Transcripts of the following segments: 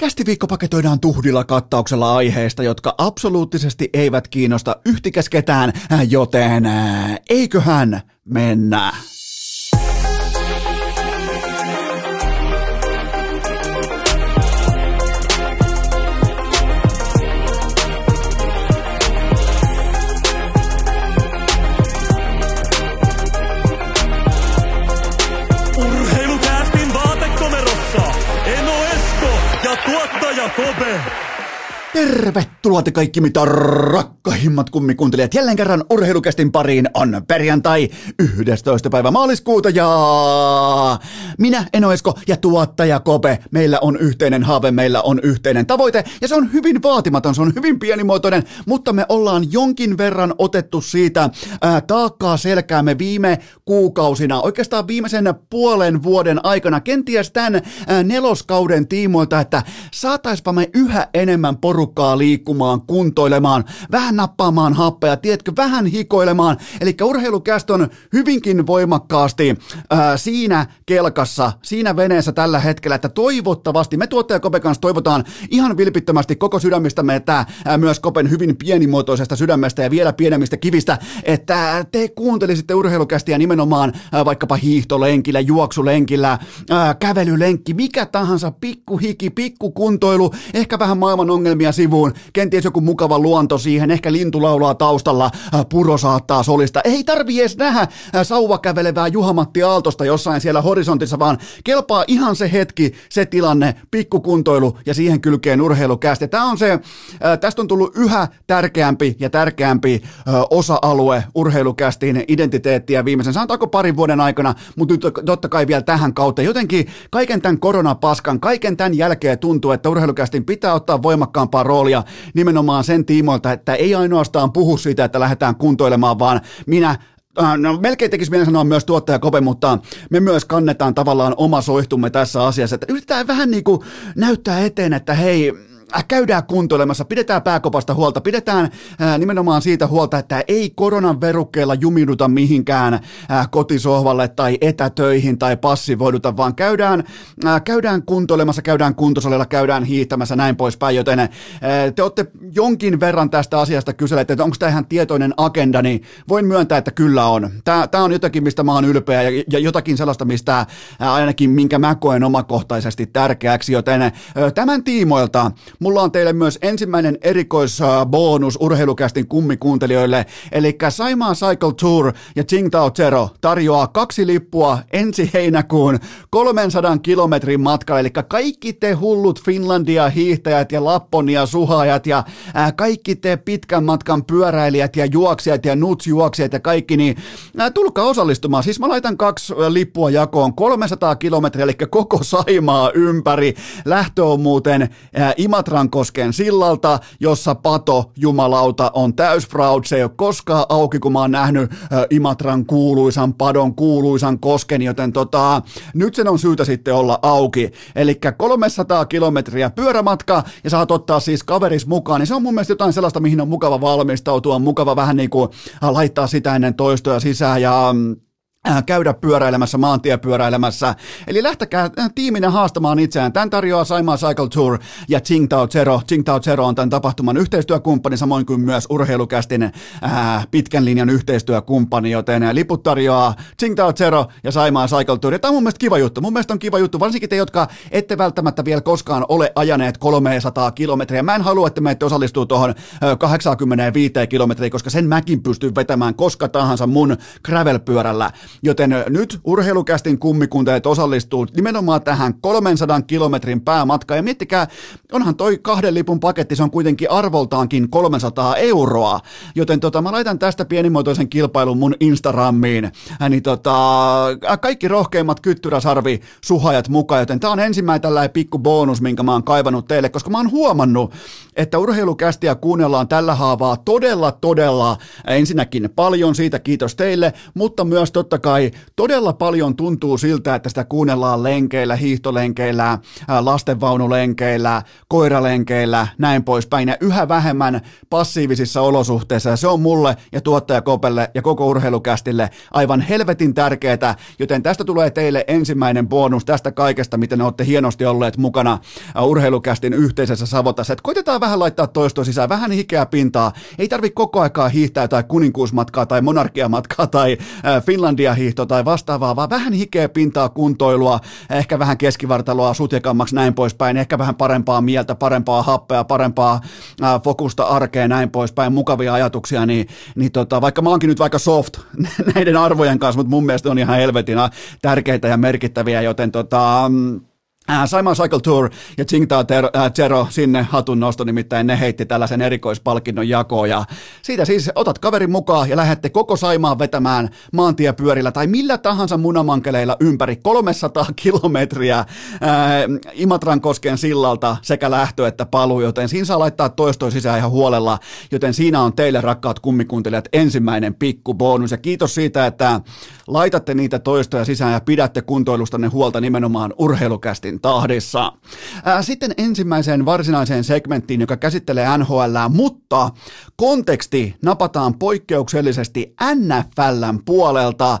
Kästiviikko paketoidaan tuhdilla kattauksella aiheista, jotka absoluuttisesti eivät kiinnosta yhtikäs ketään, joten eiköhän mennä. Tervetuloa te kaikki mitä rakkahimmat kummikuuntelijat. Jälleen kerran urheilukästin pariin on perjantai 11. päivä maaliskuuta ja minä Eno Esko ja tuottaja Kope. Meillä on yhteinen haave, meillä on yhteinen tavoite ja se on hyvin vaatimaton, se on hyvin pienimuotoinen, mutta me ollaan jonkin verran otettu siitä ää, taakkaa selkäämme viime kuukausina, oikeastaan viimeisen puolen vuoden aikana, kenties tämän ää, neloskauden tiimoilta, että saataispa me yhä enemmän porukkaa liikkumaan, kuntoilemaan, vähän nappaamaan happea, tiedätkö, vähän hikoilemaan. Eli urheilukäst on hyvinkin voimakkaasti ää, siinä kelkassa, siinä veneessä tällä hetkellä, että toivottavasti, me tuottaja Kope kanssa toivotaan ihan vilpittömästi koko sydämistämme, että ää, myös Kopen hyvin pienimuotoisesta sydämestä ja vielä pienemmistä kivistä, että te kuuntelisitte urheilukästiä nimenomaan ää, vaikkapa hiihtolenkillä, juoksulenkillä, ää, kävelylenkki, mikä tahansa, pikkuhiki, pikkukuntoilu, ehkä vähän maailman ongelmia sivuun, kenties joku mukava luonto siihen, ehkä lintu laulaa taustalla, ää, puro saattaa solista. Ei tarvi edes nähdä ää, sauva kävelevää Juhamatti Aaltosta jossain siellä horisontissa, vaan kelpaa ihan se hetki, se tilanne, pikkukuntoilu ja siihen kylkeen urheilukästi. Tämä on se, ää, tästä on tullut yhä tärkeämpi ja tärkeämpi osa-alue urheilukästiin identiteettiä viimeisen, sanotaanko parin vuoden aikana, mutta nyt totta kai vielä tähän kautta. Jotenkin kaiken tämän koronapaskan, kaiken tämän jälkeen tuntuu, että urheilukästin pitää ottaa voimakkaampaa roolia nimenomaan sen tiimoilta, että ei ainoastaan puhu siitä, että lähdetään kuntoilemaan, vaan minä no melkein tekisi mieli sanoa myös tuottaja Kope, mutta me myös kannetaan tavallaan oma soihtumme tässä asiassa, että yritetään vähän niin kuin näyttää eteen, että hei, Äh, käydään kuntoilemassa, pidetään pääkopasta huolta, pidetään ää, äh, nimenomaan siitä huolta, että ei koronan verukkeella jumiduta mihinkään ää, äh, kotisohvalle tai etätöihin tai passivoiduta, vaan käydään, ää, käydään kuntoilemassa, käydään kuntosalilla, käydään hiihtämässä näin poispäin, joten ää, te olette jonkin verran tästä asiasta kyselleet, että onko tämä ihan tietoinen agenda, niin voin myöntää, että kyllä on. Tämä on jotakin, mistä mä oon ylpeä ja, ja jotakin sellaista, mistä ää, ainakin minkä mä koen omakohtaisesti tärkeäksi, joten ää, tämän tiimoilta Mulla on teille myös ensimmäinen erikoisbonus urheilukästin kummikuuntelijoille, eli Saimaa Cycle Tour ja Tsingtao Zero tarjoaa kaksi lippua ensi heinäkuun 300 kilometrin matkalle, eli kaikki te hullut Finlandia hiihtäjät ja Lapponia suhaajat ja kaikki te pitkän matkan pyöräilijät ja juoksijat ja nutsjuoksijat ja kaikki, niin tulkaa osallistumaan. Siis mä laitan kaksi lippua jakoon, 300 kilometriä, eli koko Saimaa ympäri. Lähtö on muuten Imat Imatrankosken sillalta, jossa pato jumalauta on täysfraud. Se ei ole koskaan auki, kun mä oon nähnyt äh, Imatran kuuluisan padon, kuuluisan kosken, joten tota, nyt sen on syytä sitten olla auki. Eli 300 kilometriä pyörämatka ja saat ottaa siis kaveris mukaan, niin se on mun mielestä jotain sellaista, mihin on mukava valmistautua, mukava vähän niin kuin laittaa sitä ennen toistoja sisään ja mm, Äh, käydä pyöräilemässä, maantiepyöräilemässä. Eli lähtekää äh, tiiminä haastamaan itseään. Tämän tarjoaa Saimaa Cycle Tour ja Tsingtao Zero. Tsingtao Zero on tämän tapahtuman yhteistyökumppani, samoin kuin myös urheilukästin ää, äh, pitkän linjan yhteistyökumppani, joten liput tarjoaa Tsingtao Zero ja Saimaa Cycle Tour. Ja tämä on mun mielestä kiva juttu. Mun mielestä on kiva juttu, varsinkin te, jotka ette välttämättä vielä koskaan ole ajaneet 300 kilometriä. Mä en halua, että me ette osallistuu tuohon 85 kilometriä, koska sen mäkin pystyn vetämään koska tahansa mun gravel-pyörällä. Joten nyt urheilukästin kummikuntajat osallistuu nimenomaan tähän 300 kilometrin päämatkaan. Ja miettikää, onhan toi kahden lipun paketti, se on kuitenkin arvoltaankin 300 euroa. Joten tota, mä laitan tästä pienimuotoisen kilpailun mun Instagramiin. Niin tota, kaikki rohkeimmat kyttyräsarvi suhajat mukaan, joten tää on ensimmäinen tällainen pikku bonus, minkä mä oon kaivannut teille, koska mä oon huomannut, että urheilukästiä kuunnellaan tällä haavaa todella, todella ensinnäkin paljon, siitä kiitos teille, mutta myös totta totta kai todella paljon tuntuu siltä, että sitä kuunnellaan lenkeillä, hiihtolenkeillä, lastenvaunulenkeillä, koiralenkeillä, näin poispäin, ja yhä vähemmän passiivisissa olosuhteissa, ja se on mulle ja tuottaja Kopelle ja koko urheilukästille aivan helvetin tärkeää, joten tästä tulee teille ensimmäinen bonus tästä kaikesta, miten olette hienosti olleet mukana urheilukästin yhteisessä savotassa, että koitetaan vähän laittaa toistoa sisään, vähän hikeä pintaa, ei tarvi koko aikaa hiihtää jotain kuninkuusmatkaa tai monarkiamatkaa tai Finlandia hiihto tai vastaavaa, vaan vähän hikeä pintaa kuntoilua, ehkä vähän keskivartaloa sutjakammaksi näin poispäin, ehkä vähän parempaa mieltä, parempaa happea, parempaa fokusta arkeen näin poispäin, mukavia ajatuksia, niin, niin tota, vaikka mä oonkin nyt vaikka soft näiden arvojen kanssa, mutta mun mielestä on ihan helvetin tärkeitä ja merkittäviä, joten tota, Äh, Simon Cycle Tour ja Tsingtao Zero äh, sinne hatun nosto, nimittäin ne heitti tällaisen erikoispalkinnon jakoon. Ja siitä siis otat kaverin mukaan ja lähdette koko Saimaan vetämään maantiepyörillä tai millä tahansa munamankeleilla ympäri 300 kilometriä ää, äh, Imatran kosken sillalta sekä lähtö että paluu, joten siinä saa laittaa toistoa sisään ihan huolella, joten siinä on teille rakkaat kummikuuntelijat ensimmäinen pikku bonus. Ja kiitos siitä, että laitatte niitä toistoja sisään ja pidätte kuntoilustanne huolta nimenomaan urheilukästin tahdissa. Sitten ensimmäiseen varsinaiseen segmenttiin, joka käsittelee NHL, mutta konteksti napataan poikkeuksellisesti NFLn puolelta.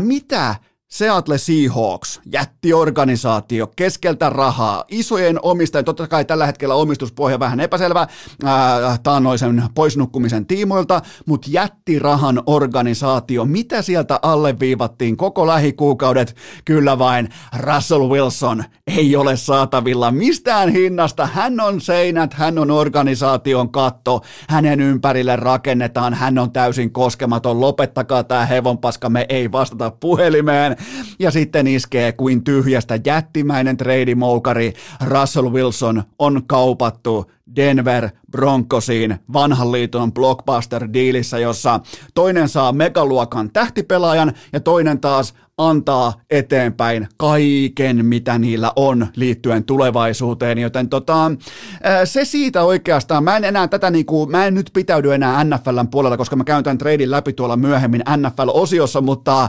Mitä Seattle Seahawks, jättiorganisaatio, keskeltä rahaa, isojen omistajien, totta kai tällä hetkellä omistuspohja vähän epäselvä ää, taannoisen poisnukkumisen tiimoilta, mutta jättirahan organisaatio, mitä sieltä alleviivattiin koko lähikuukaudet? Kyllä vain Russell Wilson ei ole saatavilla mistään hinnasta, hän on seinät, hän on organisaation katto, hänen ympärille rakennetaan, hän on täysin koskematon, lopettakaa tämä hevonpaska, me ei vastata puhelimeen, ja sitten iskee kuin tyhjästä jättimäinen treidimoukari. Russell Wilson on kaupattu Denver Broncosiin vanhan liiton blockbuster-diilissä, jossa toinen saa megaluokan tähtipelaajan ja toinen taas antaa eteenpäin kaiken, mitä niillä on liittyen tulevaisuuteen, joten tota, se siitä oikeastaan, mä en enää tätä niinku, mä en nyt pitäydy enää NFLn puolella, koska mä käyn tämän treidin läpi tuolla myöhemmin NFL-osiossa, mutta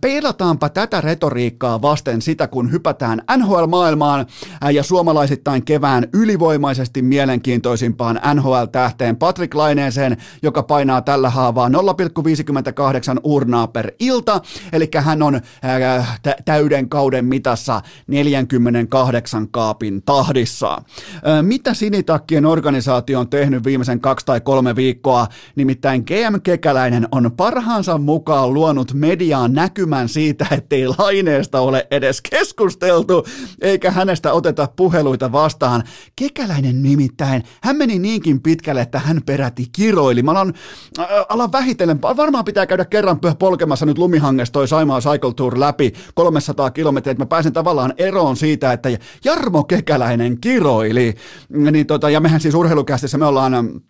peilataanpa tätä retoriikkaa vasten sitä, kun hypätään NHL-maailmaan ja suomalaisittain kevään ylivoimaisesti mielenkiintoisimpaan NHL-tähteen Patrick Laineeseen, joka painaa tällä haavaa 0,58 urnaa per ilta, eli hän on täyden kauden mitassa 48 kaapin tahdissa. Mitä sinitakkien organisaatio on tehnyt viimeisen kaksi tai kolme viikkoa? Nimittäin GM Kekäläinen on parhaansa mukaan luonut mediaan näkymän siitä, ettei Laineesta ole edes keskusteltu, eikä hänestä oteta puheluita vastaan. Kekäläinen nimittäin, hän meni niinkin pitkälle, että hän peräti kiroili. Mä alan, äh, alan vähitellen, varmaan pitää käydä kerran polkemassa nyt lumihangesta toi Saimaa Cycle Tour läpi 300 kilometriä, että mä pääsen tavallaan eroon siitä, että Jarmo Kekäläinen kiroili. Niin tota, ja mehän siis urheilukästissä me ollaan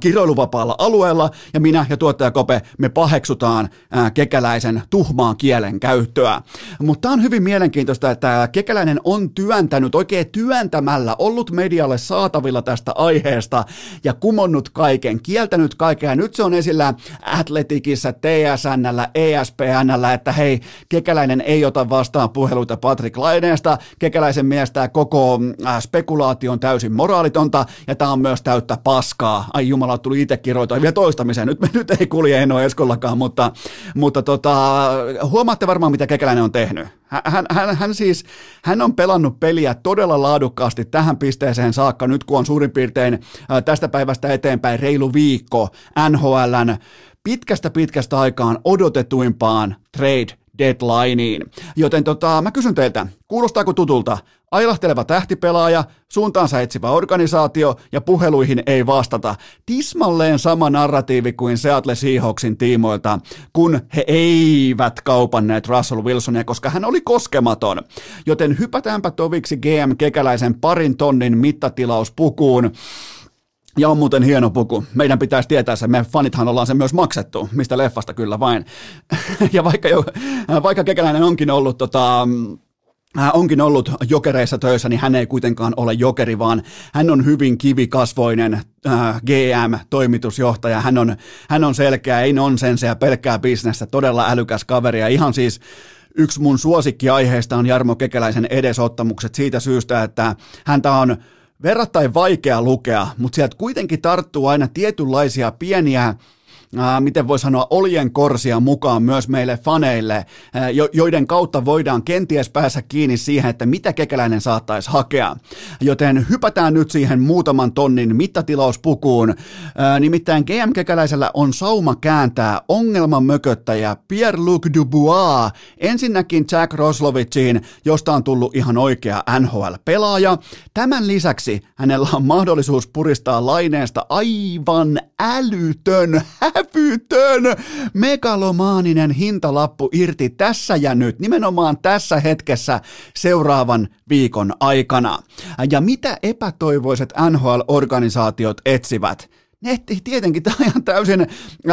kiroiluvapaalla alueella ja minä ja tuottaja Kope me paheksutaan kekäläisen tuhmaan kielen käyttöä. Mutta on hyvin mielenkiintoista, että kekäläinen on työntänyt oikein työntämällä, ollut medialle saatavilla tästä aiheesta ja kumonnut kaiken, kieltänyt kaiken ja nyt se on esillä Atletikissa, TSNllä, ESPNllä, että hei, kekäläinen ei ota vastaan puheluita Patrick Laineesta, kekäläisen mielestä koko spekulaatio on täysin moraalitonta ja tämä on myös täyttä paskaa. Ai jumala, tuli itse kirjoittaa vielä toistamiseen. Nyt, nyt ei kulje Eno Eskollakaan, mutta, mutta tota, huomaatte varmaan, mitä Kekäläinen on tehnyt. Hän, hän, hän siis, hän on pelannut peliä todella laadukkaasti tähän pisteeseen saakka, nyt kun on suurin piirtein tästä päivästä eteenpäin reilu viikko NHLn pitkästä pitkästä aikaan odotetuimpaan trade deadlineen. Joten tota, mä kysyn teiltä, kuulostaako tutulta? Ailahteleva tähtipelaaja, suuntaansa etsivä organisaatio ja puheluihin ei vastata. Tismalleen sama narratiivi kuin Seattle Seahawksin tiimoilta, kun he eivät kaupanneet Russell Wilsonia, koska hän oli koskematon. Joten hypätäänpä toviksi GM Kekäläisen parin tonnin mittatilauspukuun. Ja on muuten hieno puku. Meidän pitäisi tietää se. Me fanithan ollaan se myös maksettu. Mistä leffasta kyllä vain. ja vaikka, jo, vaikka Kekäläinen onkin ollut tota, äh, onkin ollut jokereissa töissä, niin hän ei kuitenkaan ole jokeri, vaan hän on hyvin kivikasvoinen äh, GM, toimitusjohtaja. Hän on, hän on selkeä, ei nonsense ja pelkkää bisnestä, todella älykäs kaveri ja ihan siis yksi mun suosikkiaiheista on Jarmo Kekäläisen edesottamukset siitä syystä, että häntä on verrattain vaikea lukea, mutta sieltä kuitenkin tarttuu aina tietynlaisia pieniä miten voi sanoa, oljen korsia mukaan myös meille faneille, jo, joiden kautta voidaan kenties päästä kiinni siihen, että mitä kekäläinen saattaisi hakea. Joten hypätään nyt siihen muutaman tonnin mittatilauspukuun. Nimittäin GM Kekäläisellä on sauma kääntää ongelman mököttäjä Pierre-Luc Dubois ensinnäkin Jack Roslovitsiin, josta on tullut ihan oikea NHL-pelaaja. Tämän lisäksi hänellä on mahdollisuus puristaa laineesta aivan älytön, hävytön, megalomaaninen hintalappu irti tässä ja nyt, nimenomaan tässä hetkessä seuraavan viikon aikana. Ja mitä epätoivoiset NHL-organisaatiot etsivät? Ne tietenkin, tämä on ihan täysin,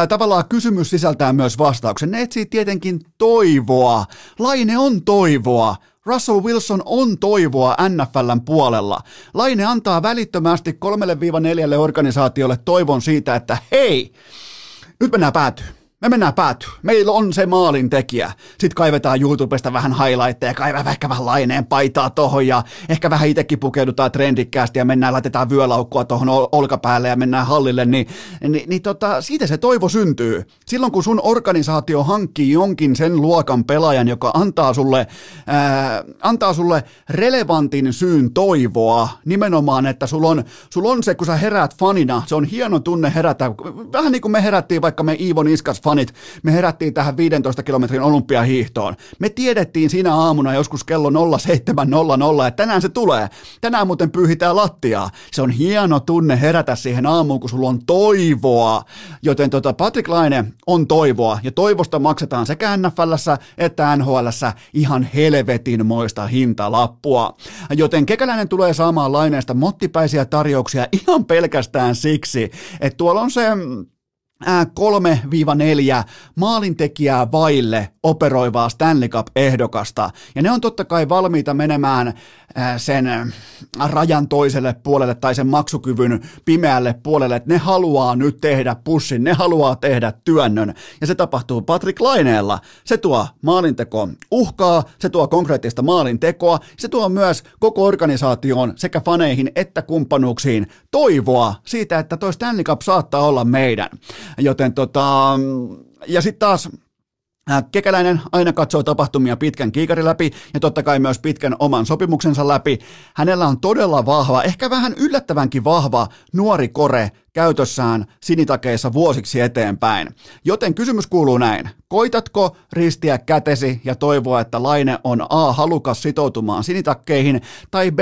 tavallaan kysymys sisältää myös vastauksen. Ne etsii tietenkin toivoa. Laine on toivoa. Russell Wilson on toivoa NFLn puolella. Laine antaa välittömästi 3-4 organisaatiolle toivon siitä, että hei, nyt mennään päätyyn. Me mennään päätyyn. Meillä on se maalin tekijä. Sitten kaivetaan YouTubesta vähän highlightteja, kaivetaan ehkä vähän laineen paitaa tohon ja ehkä vähän itsekin pukeudutaan trendikkäästi ja mennään, laitetaan vyölaukkua tuohon olkapäälle ja mennään hallille, niin, niin, niin tota, siitä se toivo syntyy. Silloin kun sun organisaatio hankkii jonkin sen luokan pelaajan, joka antaa sulle, ää, antaa sulle relevantin syyn toivoa, nimenomaan, että sulla on, sulla on se, kun sä heräät fanina, se on hieno tunne herätä, vähän niin kuin me herättiin vaikka me Iivon Iskas fanit, me herättiin tähän 15 kilometrin olympiahiihtoon. Me tiedettiin siinä aamuna joskus kello 07.00, että tänään se tulee. Tänään muuten pyyhitään lattiaa. Se on hieno tunne herätä siihen aamuun, kun sulla on toivoa. Joten tota, Patrick Laine on toivoa, ja toivosta maksetaan sekä NFLssä että NHLssä ihan helvetin moista hintalappua. Joten Kekäläinen tulee saamaan Laineesta mottipäisiä tarjouksia ihan pelkästään siksi, että tuolla on se 3-4 maalintekijää vaille operoivaa Stanley Cup-ehdokasta. Ja ne on totta kai valmiita menemään sen rajan toiselle puolelle tai sen maksukyvyn pimeälle puolelle, että ne haluaa nyt tehdä pussin, ne haluaa tehdä työnnön. Ja se tapahtuu Patrick Laineella. Se tuo maalinteko uhkaa, se tuo konkreettista maalintekoa, se tuo myös koko organisaatioon sekä faneihin että kumppanuuksiin toivoa siitä, että toi Stanley Cup saattaa olla meidän. Joten tota, ja sitten taas Äh, kekäläinen aina katsoo tapahtumia pitkän kiikarin läpi ja totta kai myös pitkän oman sopimuksensa läpi. Hänellä on todella vahva, ehkä vähän yllättävänkin vahva nuori kore käytössään sinitakeissa vuosiksi eteenpäin. Joten kysymys kuuluu näin. Koitatko ristiä kätesi ja toivoa, että Laine on A. halukas sitoutumaan sinitakkeihin tai B.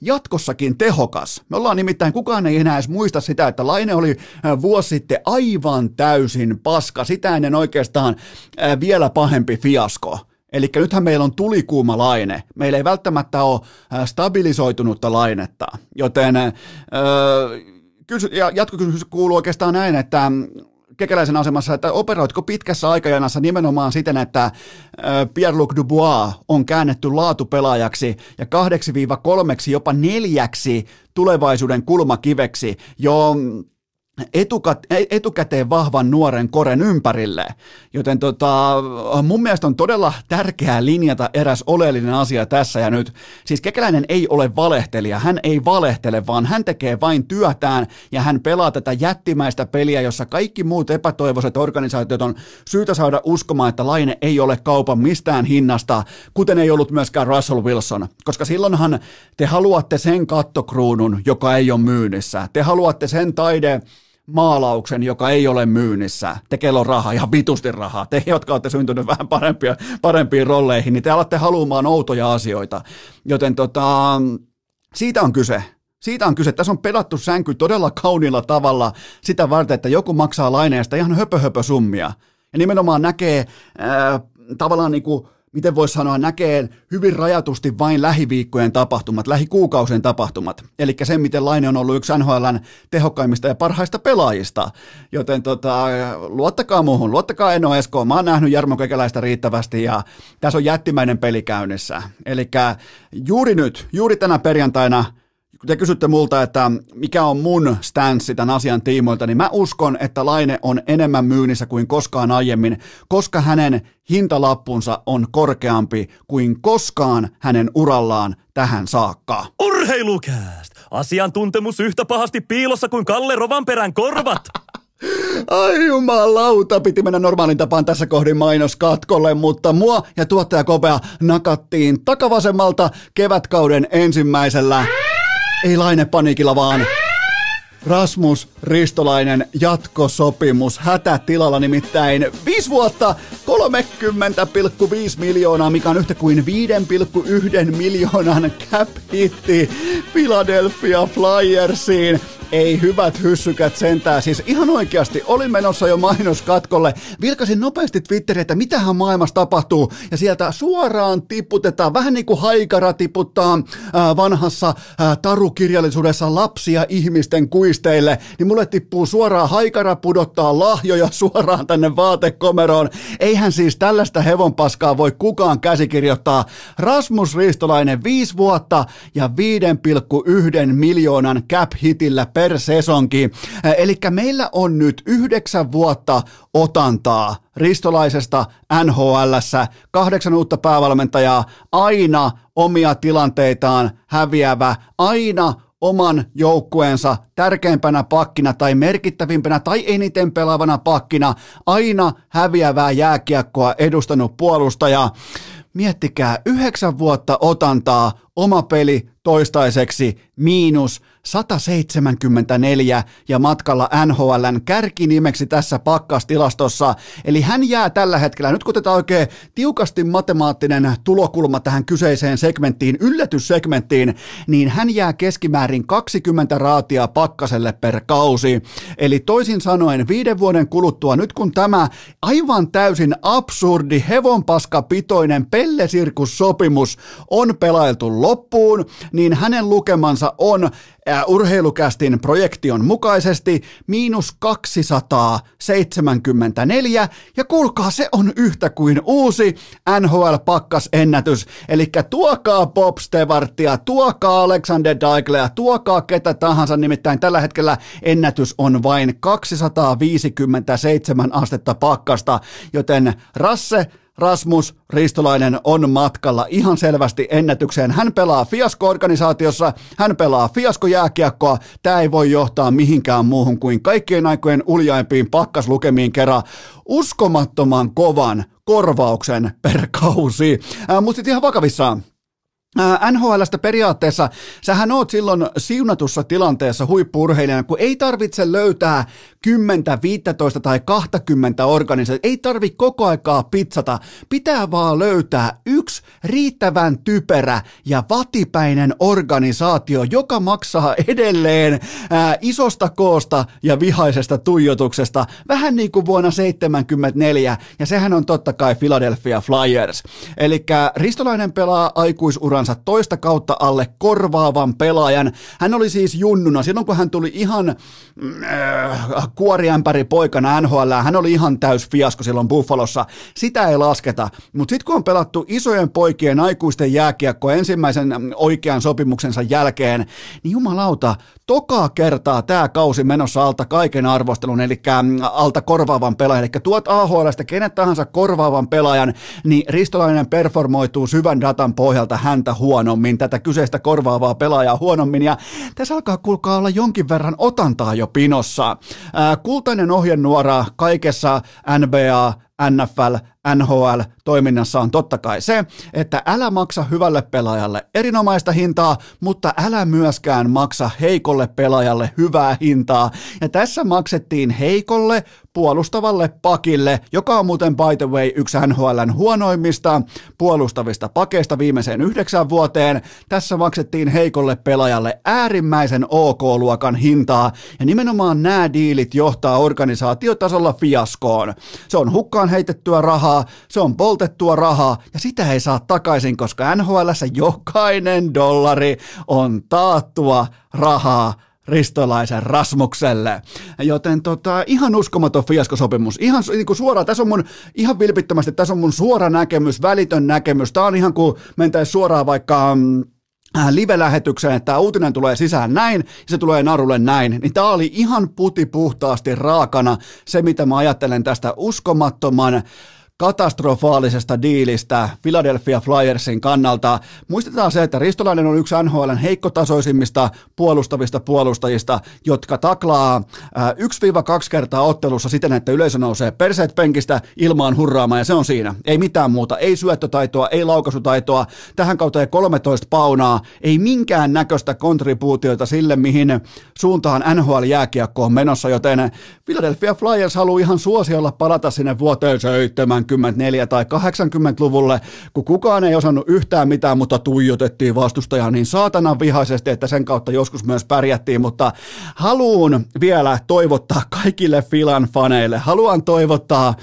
jatkossakin tehokas? Me ollaan nimittäin, kukaan ei enää edes muista sitä, että Laine oli vuosi sitten aivan täysin paska. Sitä ennen oikeastaan vielä pahempi fiasko. Eli nythän meillä on tulikuuma laine. Meillä ei välttämättä ole stabilisoitunutta lainetta, joten öö, kysy, ja jatkokysymys kuuluu oikeastaan näin, että mm, kekäläisen asemassa, että operoitko pitkässä aikajanassa nimenomaan siten, että Pierre-Luc Dubois on käännetty laatupelaajaksi ja kahdeksi viiva kolmeksi, jopa neljäksi tulevaisuuden kulmakiveksi jo mm, e, etukäteen vahvan nuoren koren ympärille. Joten tota, mun mielestä on todella tärkeää linjata eräs oleellinen asia tässä ja nyt. Siis Kekäläinen ei ole valehtelija, hän ei valehtele, vaan hän tekee vain työtään ja hän pelaa tätä jättimäistä peliä, jossa kaikki muut epätoivoiset organisaatiot on syytä saada uskomaan, että Laine ei ole kaupan mistään hinnasta, kuten ei ollut myöskään Russell Wilson, koska silloinhan te haluatte sen kattokruunun, joka ei ole myynnissä. Te haluatte sen taide maalauksen, joka ei ole myynnissä. Te kello rahaa, ihan vitusti rahaa. Te, jotka olette syntyneet vähän parempia, parempiin rolleihin, niin te alatte haluamaan outoja asioita. Joten tota, siitä on kyse. Siitä on kyse. Tässä on pelattu sänky todella kauniilla tavalla sitä varten, että joku maksaa laineesta ihan höpö, höpö summia. Ja nimenomaan näkee äh, tavallaan niin kuin miten voisi sanoa, näkee hyvin rajatusti vain lähiviikkojen tapahtumat, lähikuukausien tapahtumat. Eli se, miten Laine on ollut yksi NHLn tehokkaimmista ja parhaista pelaajista. Joten tota, luottakaa muuhun, luottakaa Eno Esko. Mä oon nähnyt Jarmo Kekäläistä riittävästi ja tässä on jättimäinen peli käynnissä. Eli juuri nyt, juuri tänä perjantaina – kun te kysytte multa, että mikä on mun stanssi tämän asian tiimoilta, niin mä uskon, että Laine on enemmän myynnissä kuin koskaan aiemmin, koska hänen hintalappunsa on korkeampi kuin koskaan hänen urallaan tähän saakka. Urheilukääst! Asiantuntemus yhtä pahasti piilossa kuin Kalle Rovanperän korvat! Ai jumalauta, piti mennä normaalin tapaan tässä kohdin mainoskatkolle, mutta mua ja tuottaja Kopea nakattiin takavasemmalta kevätkauden ensimmäisellä ei Laine paniikilla vaan Rasmus Ristolainen jatkosopimus hätätilalla nimittäin 5 vuotta 30,5 miljoonaa, mikä on yhtä kuin 5,1 miljoonan cap hitti Philadelphia Flyersiin. Ei hyvät hyssykät sentään, siis ihan oikeasti olin menossa jo mainoskatkolle. Vilkasin nopeasti Twitteriin, että mitähän maailmassa tapahtuu. Ja sieltä suoraan tiputetaan, vähän niin kuin haikara tiputtaa ää, vanhassa ää, tarukirjallisuudessa lapsia ihmisten kuisteille. Niin mulle tippuu suoraan haikara pudottaa lahjoja suoraan tänne vaatekomeroon. Eihän siis tällaista hevonpaskaa voi kukaan käsikirjoittaa. Rasmus Ristolainen 5 vuotta ja 5,1 miljoonan cap hitillä per sesonki. Eli meillä on nyt yhdeksän vuotta otantaa ristolaisesta NHLssä, kahdeksan uutta päävalmentajaa, aina omia tilanteitaan häviävä, aina oman joukkueensa tärkeimpänä pakkina tai merkittävimpänä tai eniten pelaavana pakkina, aina häviävää jääkiekkoa edustanut puolustaja. Miettikää, yhdeksän vuotta otantaa, oma peli toistaiseksi miinus 174 ja matkalla NHLn kärkinimeksi tässä pakkastilastossa. Eli hän jää tällä hetkellä, nyt kun otetaan oikein tiukasti matemaattinen tulokulma tähän kyseiseen segmenttiin, yllätyssegmenttiin, niin hän jää keskimäärin 20 raatia pakkaselle per kausi. Eli toisin sanoen viiden vuoden kuluttua, nyt kun tämä aivan täysin absurdi hevonpaskapitoinen pellesirkussopimus on pelailtu loppuun, niin hänen lukemansa on urheilukästin projektion mukaisesti miinus 274, ja kuulkaa, se on yhtä kuin uusi NHL-pakkasennätys, eli tuokaa Bob Stevartia, tuokaa Alexander Daiglea, tuokaa ketä tahansa, nimittäin tällä hetkellä ennätys on vain 257 astetta pakkasta, joten Rasse, Rasmus Ristolainen on matkalla ihan selvästi ennätykseen. Hän pelaa fiasko-organisaatiossa, hän pelaa fiaskojääkiekkoa. Tämä ei voi johtaa mihinkään muuhun kuin kaikkien aikojen uljaimpiin pakkaslukemiin kerran uskomattoman kovan korvauksen per kausi. Mutta sitten ihan vakavissaan. NHLstä periaatteessa, sähän oot silloin siunatussa tilanteessa huippuurheilijana, kun ei tarvitse löytää 10, 15 tai 20 organisaatiota, ei tarvi koko aikaa pizzata, pitää vaan löytää yksi riittävän typerä ja vatipäinen organisaatio, joka maksaa edelleen ää, isosta koosta ja vihaisesta tuijotuksesta, vähän niin kuin vuonna 1974, ja sehän on totta kai Philadelphia Flyers. Eli Ristolainen pelaa aikuisuransa uransa toista kautta alle korvaavan pelaajan. Hän oli siis junnuna, silloin kun hän tuli ihan äh, kuoriämpäri poikana NHL, hän oli ihan täys fiasko silloin Buffalossa. Sitä ei lasketa, mutta sitten kun on pelattu isojen poikien aikuisten jääkiekko ensimmäisen oikean sopimuksensa jälkeen, niin jumalauta, tokaa kertaa tämä kausi menossa alta kaiken arvostelun, eli alta korvaavan pelaajan, eli tuot AHLstä kenet tahansa korvaavan pelaajan, niin Ristolainen performoituu syvän datan pohjalta häntä huonommin, tätä kyseistä korvaavaa pelaajaa huonommin, ja tässä alkaa kuulkaa olla jonkin verran otantaa jo pinossa. kultainen ohjenuora kaikessa NBA, NFL, NHL toiminnassa on totta kai se, että älä maksa hyvälle pelaajalle erinomaista hintaa, mutta älä myöskään maksa heikolle pelaajalle hyvää hintaa. Ja tässä maksettiin heikolle puolustavalle pakille, joka on muuten by the way yksi NHLn huonoimmista puolustavista pakeista viimeiseen yhdeksän vuoteen. Tässä maksettiin heikolle pelaajalle äärimmäisen OK-luokan hintaa, ja nimenomaan nämä diilit johtaa organisaatiotasolla fiaskoon. Se on hukkaan hukkaan heitettyä rahaa, se on poltettua rahaa ja sitä ei saa takaisin, koska NHLssä jokainen dollari on taattua rahaa ristolaisen Rasmukselle. Joten tota, ihan uskomaton fiaskosopimus. Ihan niin kuin suora, tässä on mun, ihan vilpittömästi, tässä on mun suora näkemys, välitön näkemys. Tämä on ihan kuin mentäisiin suoraan vaikka mm, live-lähetykseen, että tämä uutinen tulee sisään näin, ja se tulee narulle näin, niin tämä oli ihan puti puhtaasti raakana se, mitä mä ajattelen tästä uskomattoman katastrofaalisesta diilistä Philadelphia Flyersin kannalta. Muistetaan se, että Ristolainen on yksi NHLn heikkotasoisimmista puolustavista puolustajista, jotka taklaa 1-2 kertaa ottelussa siten, että yleisö nousee perseet penkistä ilmaan hurraamaan ja se on siinä. Ei mitään muuta, ei syöttötaitoa, ei laukaisutaitoa, tähän kautta ei 13 paunaa, ei minkään näköistä kontribuutiota sille, mihin suuntaan NHL-jääkiekko on menossa, joten Philadelphia Flyers haluaa ihan suosiolla palata sinne vuoteen 7 74 tai 80-luvulle, kun kukaan ei osannut yhtään mitään, mutta tuijotettiin vastustajaa niin saatanan vihaisesti, että sen kautta joskus myös pärjättiin, mutta haluan vielä toivottaa kaikille Filan faneille, haluan toivottaa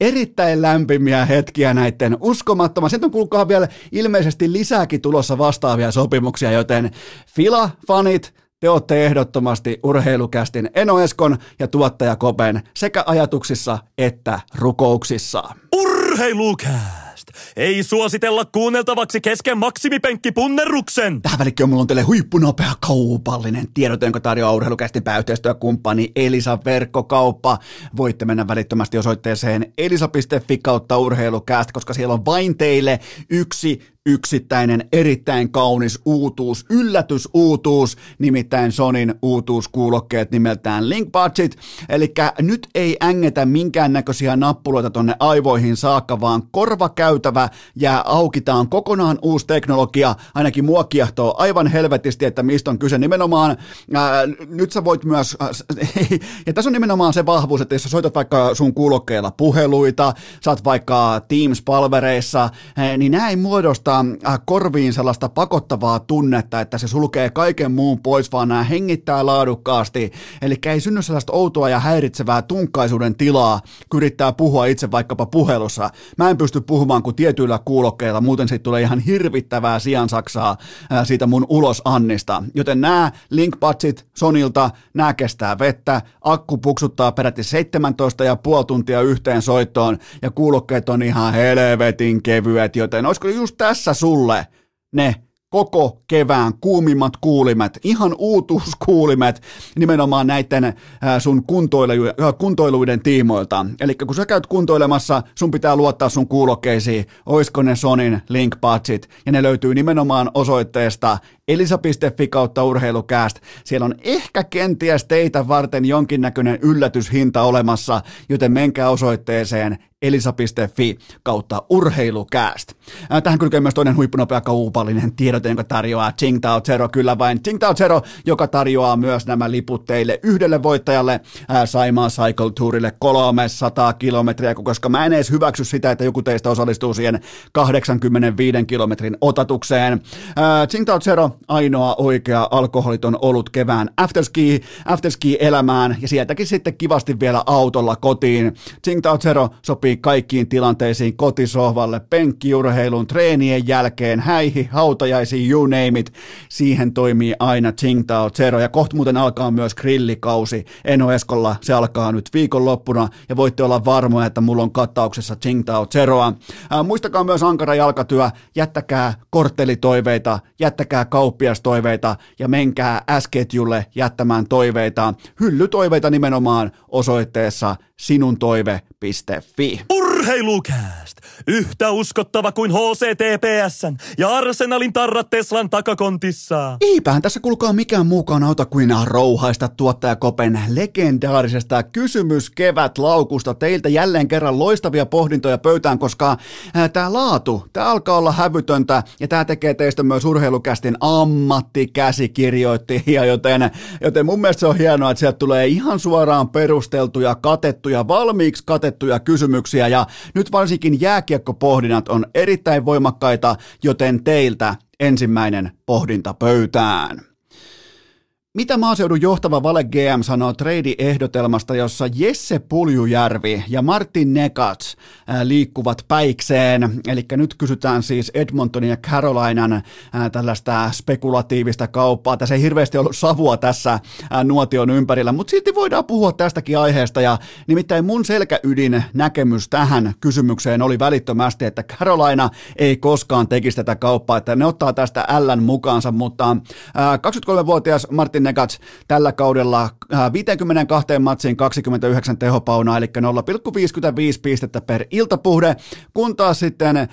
erittäin lämpimiä hetkiä näiden uskomattoman, sen on kuulkaa vielä ilmeisesti lisääkin tulossa vastaavia sopimuksia, joten Fila-fanit, te olette ehdottomasti urheilukästin Enoeskon ja tuottaja Kopen sekä ajatuksissa että rukouksissa. Urheilukääst! Ei suositella kuunneltavaksi kesken maksimipenkkipunnerruksen! Tähän välikköön mulla on teille huippunopea kaupallinen tiedot, jonka tarjoaa urheilukästin pääyhteistyökumppani Elisa Verkkokauppa. Voitte mennä välittömästi osoitteeseen elisa.fi kautta urheilukääst, koska siellä on vain teille yksi yksittäinen erittäin kaunis uutuus, yllätysuutuus, nimittäin Sonin uutuuskuulokkeet nimeltään Link Budget. Eli nyt ei ängetä minkäännäköisiä nappuloita tonne aivoihin saakka, vaan korvakäytävä jää auki. Tämä on kokonaan uusi teknologia, ainakin mua kiehtoo aivan helvetisti, että mistä on kyse. Nimenomaan, ää, nyt sä voit myös, ja tässä on nimenomaan se vahvuus, että jos sä soitat vaikka sun kuulokkeilla puheluita, saat vaikka Teams-palvereissa, niin näin muodosta äh, korviin sellaista pakottavaa tunnetta, että se sulkee kaiken muun pois, vaan nämä hengittää laadukkaasti. Eli ei synny sellaista outoa ja häiritsevää tunkkaisuuden tilaa, kun yrittää puhua itse vaikkapa puhelussa. Mä en pysty puhumaan kuin tietyillä kuulokkeilla, muuten siitä tulee ihan hirvittävää siansaksaa äh, siitä mun ulosannista. Joten nämä Linkbudget Sonilta, nämä kestää vettä, akku puksuttaa peräti 17,5 tuntia yhteen soittoon ja kuulokkeet on ihan helvetin kevyet, joten olisiko just tässä tässä sulle ne koko kevään kuumimmat kuulimet, ihan uutuuskuulimet nimenomaan näiden sun kuntoilu, kuntoiluiden tiimoilta. Eli kun sä käyt kuntoilemassa, sun pitää luottaa sun kuulokkeisiin, oisko ne Sonin Link Budget, ja ne löytyy nimenomaan osoitteesta elisa.fi kautta urheilukääst. Siellä on ehkä kenties teitä varten jonkinnäköinen yllätyshinta olemassa, joten menkää osoitteeseen elisa.fi kautta urheilukääst. Tähän kylkee myös toinen huippunopea kaupallinen tiedote, jonka tarjoaa Tsingtao Zero, kyllä vain Tsingtao Zero, joka tarjoaa myös nämä liput teille yhdelle voittajalle Saimaa Cycle Tourille 300 kilometriä, koska mä en edes hyväksy sitä, että joku teistä osallistuu siihen 85 kilometrin otatukseen. Tsingtao Zero ainoa oikea alkoholiton olut kevään afterski, afterski-elämään ja sieltäkin sitten kivasti vielä autolla kotiin. Tsingtao Zero sopii kaikkiin tilanteisiin kotisohvalle, penkkiurheilun, treenien jälkeen, häihi, hautajaisiin, you name it. Siihen toimii aina Tsingtao Zero ja kohta muuten alkaa myös grillikausi. Eno Eskolla se alkaa nyt viikonloppuna ja voitte olla varmoja, että mulla on kattauksessa Tsingtao Zeroa. Ää, muistakaa myös ankara jalkatyö, jättäkää korttelitoiveita, jättäkää kauppiastoiveita ja menkää S-ketjulle jättämään toiveita, hyllytoiveita nimenomaan osoitteessa sinuntoive.fi. Urheilukääst! Yhtä uskottava kuin HCTPSn ja Arsenalin tarrat Teslan takakontissa. Eipähän tässä kulkaa mikään muukaan auta kuin rouhaista tuottajakopen legendaarisesta kysymys kevät laukusta teiltä jälleen kerran loistavia pohdintoja pöytään, koska tämä laatu, tämä alkaa olla hävytöntä ja tämä tekee teistä myös urheilukästin ammattikäsikirjoittajia, joten, joten mun mielestä se on hienoa, että sieltä tulee ihan suoraan perusteltuja, katettuja, valmiiksi katettuja kysymyksiä ja nyt varsinkin jääkiekkopohdinnat on erittäin voimakkaita, joten teiltä ensimmäinen pohdinta pöytään. Mitä maaseudun johtava Vale GM sanoo trade-ehdotelmasta, jossa Jesse Puljujärvi ja Martin Nekats liikkuvat päikseen? Eli nyt kysytään siis Edmontonin ja Carolinan tällaista spekulatiivista kauppaa. Tässä ei hirveästi ollut savua tässä nuotion ympärillä, mutta silti voidaan puhua tästäkin aiheesta. Ja nimittäin mun selkäydin näkemys tähän kysymykseen oli välittömästi, että Carolina ei koskaan tekisi tätä kauppaa, että ne ottaa tästä Ln mukaansa, mutta 23-vuotias Martin Negats tällä kaudella 52 äh, matsiin 29 tehopaunaa, eli 0,55 pistettä per iltapuhde, kun taas sitten äh,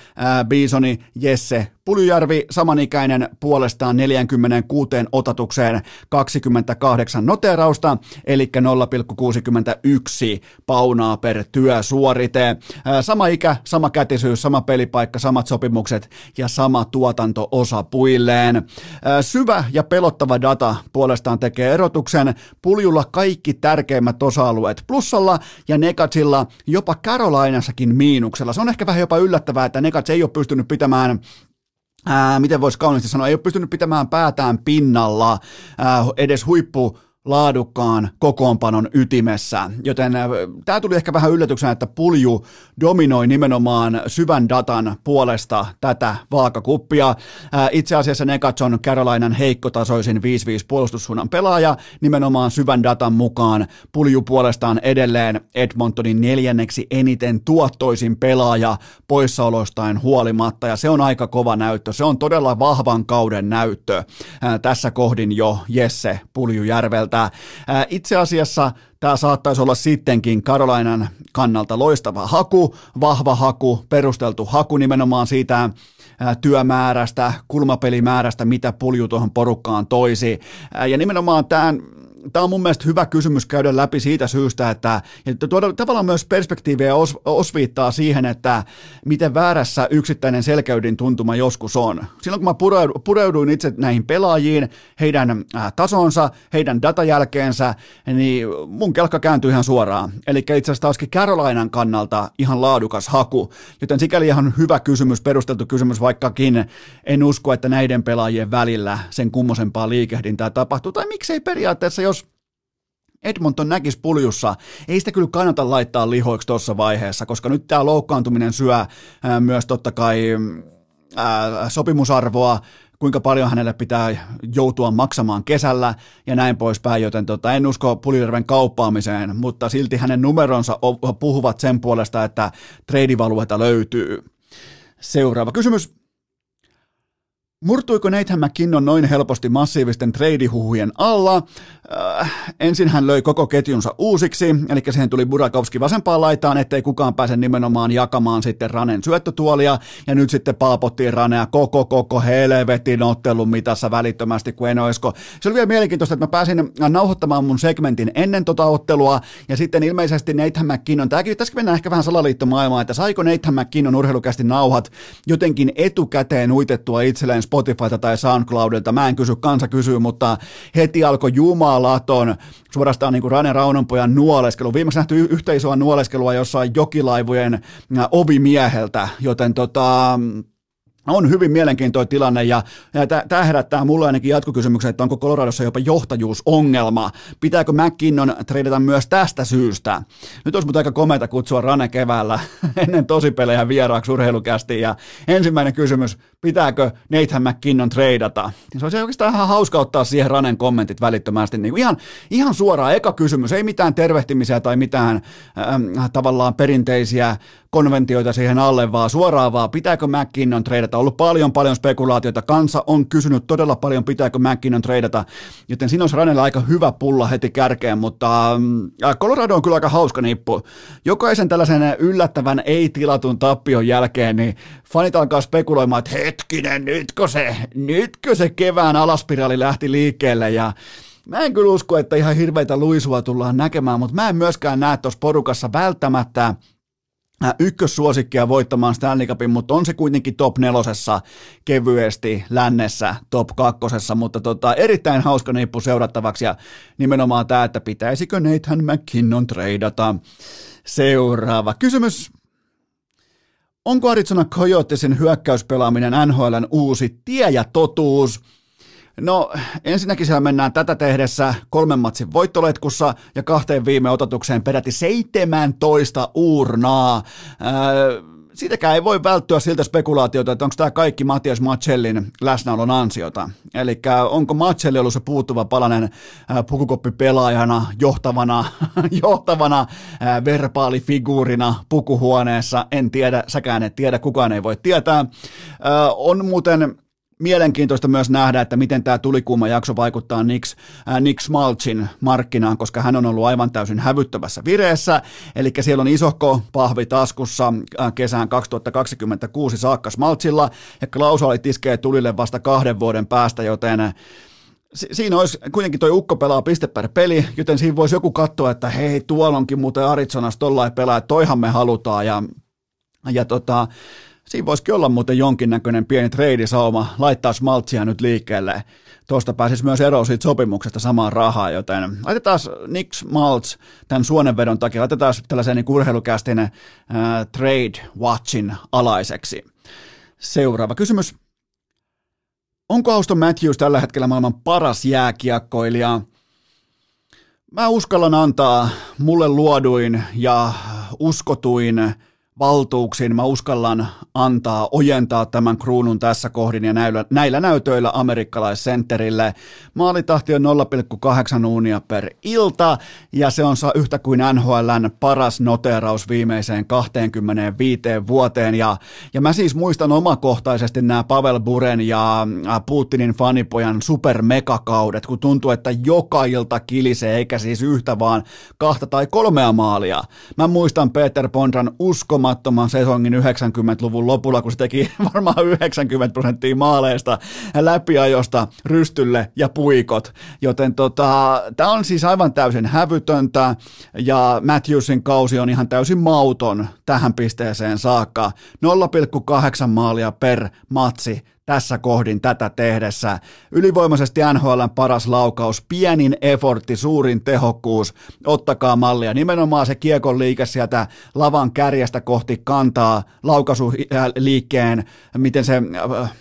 Bisoni Jesse Puljujärvi samanikäinen puolestaan 46 otatukseen 28 noterausta, eli 0,61 paunaa per työsuorite. Sama ikä, sama kätisyys, sama pelipaikka, samat sopimukset ja sama tuotanto osapuilleen. Syvä ja pelottava data puolestaan tekee erotuksen. Puljulla kaikki tärkeimmät osa-alueet plussalla ja Negatsilla jopa Carolinassakin miinuksella. Se on ehkä vähän jopa yllättävää, että Negats ei ole pystynyt pitämään ää, miten voisi kauniisti sanoa, ei ole pystynyt pitämään päätään pinnalla ää, edes huippu laadukkaan kokoonpanon ytimessä. Joten äh, tämä tuli ehkä vähän yllätyksenä, että pulju dominoi nimenomaan syvän datan puolesta tätä vaakakuppia. Äh, itse asiassa Nekats on Carolinan heikkotasoisin 5-5 puolustussuunnan pelaaja, nimenomaan syvän datan mukaan. Pulju puolestaan edelleen Edmontonin neljänneksi eniten tuottoisin pelaaja poissaolostain huolimatta, ja se on aika kova näyttö. Se on todella vahvan kauden näyttö äh, tässä kohdin jo Jesse Puljujärveltä sieltä. Itse asiassa tämä saattaisi olla sittenkin Karolainan kannalta loistava haku, vahva haku, perusteltu haku nimenomaan siitä työmäärästä, kulmapelimäärästä, mitä pulju tuohon porukkaan toisi. Ja nimenomaan tämän tämä on mun mielestä hyvä kysymys käydä läpi siitä syystä, että, että tuoda tavallaan myös perspektiiviä os, osviittaa siihen, että miten väärässä yksittäinen selkäydin tuntuma joskus on. Silloin kun mä pureuduin itse näihin pelaajiin, heidän äh, tasonsa, heidän datajälkeensä, niin mun kelkka kääntyi ihan suoraan. Eli itse asiassa taaskin Carolinan kannalta ihan laadukas haku, joten sikäli ihan hyvä kysymys, perusteltu kysymys, vaikkakin en usko, että näiden pelaajien välillä sen kummosempaa liikehdintää tapahtuu, tai miksei periaatteessa, jos Edmonton näkisi puljussa, ei sitä kyllä kannata laittaa lihoiksi tuossa vaiheessa, koska nyt tämä loukkaantuminen syö ää, myös totta kai ää, sopimusarvoa, kuinka paljon hänelle pitää joutua maksamaan kesällä ja näin poispäin, joten tota, en usko Puljärven kauppaamiseen, mutta silti hänen numeronsa puhuvat sen puolesta, että treidivalueta löytyy. Seuraava kysymys. Murtuiko Nathan McKinnon noin helposti massiivisten treidihuhujen alla? Äh, ensin hän löi koko ketjunsa uusiksi, eli siihen tuli Burakovski vasempaan laitaan, ettei kukaan pääse nimenomaan jakamaan sitten Ranen syöttötuolia, ja nyt sitten palpottiin Ranea koko, koko helvetin ottelun mitassa välittömästi kuin Enoisko. Se oli vielä mielenkiintoista, että mä pääsin nauhoittamaan mun segmentin ennen tota ottelua, ja sitten ilmeisesti Nathan McKinnon, tämäkin, tässä mennään ehkä vähän salaliittomaailmaan, että saiko Nathan McKinnon urheilukästi nauhat jotenkin etukäteen uitettua itselleen Spotifyta tai SoundCloudilta, mä en kysy, kansa kysyy, mutta heti alkoi jumalaton suorastaan niin kuin Rane Raunonpojan nuoleskelu. Viimeksi nähty yhtä isoa nuoleskelua jossain jokilaivojen äh, ovimieheltä, joten tota, on hyvin mielenkiintoinen tilanne ja, ja tämä herättää mulle ainakin jatkokysymyksen, että onko Coloradossa jopa johtajuusongelma. Pitääkö McKinnon treidata myös tästä syystä? Nyt olisi mutta aika komeita kutsua Rane keväällä ennen tosipelejä vieraaksi urheilukästi ja ensimmäinen kysymys, pitääkö Nathan McKinnon treidata? Se olisi oikeastaan ihan hauska ottaa siihen Ranen kommentit välittömästi. Niin ihan, ihan suoraan eka kysymys, ei mitään tervehtimisiä tai mitään ähm, tavallaan perinteisiä konventioita siihen alle, vaan suoraan vaan, pitääkö McKinnon treidata? On ollut paljon paljon spekulaatioita, kansa on kysynyt todella paljon, pitääkö McKinnon treidata, joten siinä olisi Ranella aika hyvä pulla heti kärkeen, mutta äh, Colorado on kyllä aika hauska nippu. Jokaisen tällaisen yllättävän ei-tilatun tappion jälkeen, niin fanit alkaa spekuloimaan, että hetkinen, nytkö se, nytkö se kevään alaspiraali lähti liikkeelle ja Mä en kyllä usko, että ihan hirveitä luisua tullaan näkemään, mutta mä en myöskään näe tuossa porukassa välttämättä ykkössuosikkia voittamaan Stanley Cupin, mutta on se kuitenkin top nelosessa kevyesti lännessä top kakkosessa, mutta tota, erittäin hauska nippu seurattavaksi ja nimenomaan tämä, että pitäisikö Nathan McKinnon treidata. Seuraava kysymys. Onko Arizona Coyotesin hyökkäyspelaaminen NHLn uusi tie ja totuus? No ensinnäkin siellä mennään tätä tehdessä kolmen matsin voittoletkussa ja kahteen viime ototukseen peräti 17 uurnaa. Öö, siitäkään ei voi välttyä siltä spekulaatiota, että onko tämä kaikki Matias Macellin läsnäolon ansiota. Eli onko Macelli ollut se puuttuva palanen pukukoppipelaajana, johtavana, johtavana verbaalifiguurina pukuhuoneessa, en tiedä, säkään et tiedä, kukaan ei voi tietää. On muuten mielenkiintoista myös nähdä, että miten tämä tulikuuma jakso vaikuttaa Nick, äh, Nick Smalchin markkinaan, koska hän on ollut aivan täysin hävyttävässä vireessä, eli siellä on isohko pahvi taskussa äh, kesään 2026 saakka Smalchilla, ja Klaus tiskee tulille vasta kahden vuoden päästä, joten si- siinä olisi kuitenkin toi ukko pelaa piste per peli, joten siinä voisi joku katsoa, että hei, tuolla onkin muuten Arizonassa tollain pelaa, että toihan me halutaan, ja, ja tota, Siinä voisikin olla muuten jonkinnäköinen pieni treidisauma laittaa smaltsia nyt liikkeelle. Tuosta pääsisi myös eroon siitä sopimuksesta samaan rahaa, joten laitetaan Nick Smaltz tämän suonenvedon takia, laitetaan tällaisen niin urheilukästin äh, trade watchin alaiseksi. Seuraava kysymys. Onko Auston Matthews tällä hetkellä maailman paras jääkiekkoilija? Mä uskallan antaa mulle luoduin ja uskotuin valtuuksiin mä uskallan antaa, ojentaa tämän kruunun tässä kohdin ja näillä, näillä näytöillä amerikkalaissentterille. Maalitahti on 0,8 uunia per ilta ja se on yhtä kuin NHLn paras noteraus viimeiseen 25 vuoteen ja, ja mä siis muistan omakohtaisesti nämä Pavel Buren ja Putinin fanipojan supermekakaudet, kun tuntuu, että joka ilta kilisee eikä siis yhtä vaan kahta tai kolmea maalia. Mä muistan Peter Pondran uskomattoman sesongin 90-luvun lopulla, kun se teki varmaan 90 prosenttia maaleista läpiajosta rystylle ja puikot. Joten tota, tämä on siis aivan täysin hävytöntä ja Matthewsin kausi on ihan täysin mauton tähän pisteeseen saakka. 0,8 maalia per matsi tässä kohdin tätä tehdessä. Ylivoimaisesti NHLn paras laukaus, pienin effortti, suurin tehokkuus, ottakaa mallia. Nimenomaan se kiekon liike sieltä lavan kärjestä kohti kantaa laukaisuliikkeen, miten se äh,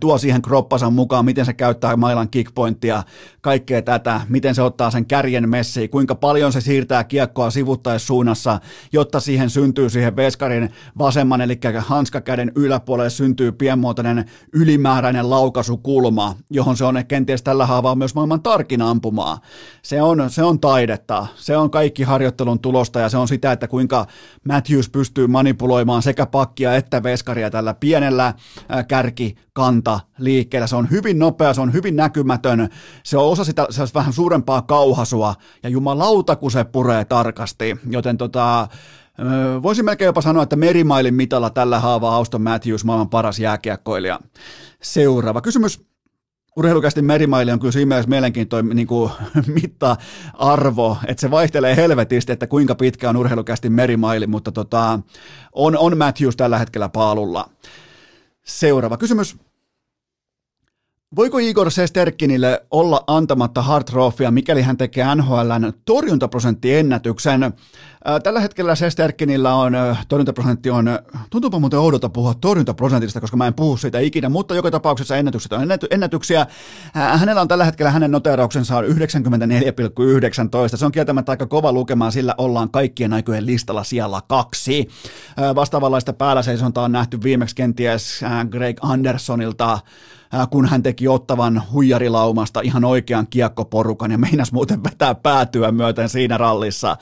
tuo siihen kroppansa mukaan, miten se käyttää mailan kickpointtia, kaikkea tätä, miten se ottaa sen kärjen messiin, kuinka paljon se siirtää kiekkoa sivuttaissuunnassa, jotta siihen syntyy siihen veskarin vasemman, eli hanskakäden yläpuolelle syntyy pienmuotoinen ylimääräinen laukaisukulma, johon se on kenties tällä haavaa myös maailman tarkin ampumaa. Se on, se on taidetta, se on kaikki harjoittelun tulosta ja se on sitä, että kuinka Matthews pystyy manipuloimaan sekä pakkia että veskaria tällä pienellä kärki kanta liikkeellä. Se on hyvin nopea, se on hyvin näkymätön, se on osa sitä se vähän suurempaa kauhasua, ja jumalauta, kun se puree tarkasti. Joten tota, Voisin melkein jopa sanoa, että merimailin mitalla tällä haavaa Auston Matthews maailman paras jääkiekkoilija. Seuraava kysymys. Urheilukästi merimaili on kyllä siinä mielessä mielenkiintoinen niin kuin, mitta-arvo, että se vaihtelee helvetisti, että kuinka pitkä on urheilukästi merimaili, mutta tota, on, on Matthews tällä hetkellä paalulla. Seuraava kysymys. Voiko Igor Sesterkinille olla antamatta Hart Trophia, mikäli hän tekee NHLn torjuntaprosenttiennätyksen? Tällä hetkellä Sesterkinillä on torjuntaprosentti on, tuntuupa muuten oudolta puhua torjuntaprosentista, koska mä en puhu siitä ikinä, mutta joka tapauksessa ennätykset on ennätyksiä. Hänellä on tällä hetkellä hänen noterauksensa on 94,19. Se on kieltämättä aika kova lukemaan, sillä ollaan kaikkien aikojen listalla siellä kaksi. Vastaavanlaista päällä seisontaa on nähty viimeksi kenties Greg Andersonilta kun hän teki ottavan huijarilaumasta ihan oikean kiekkoporukan ja meinas muuten vetää päätyä myöten siinä rallissa.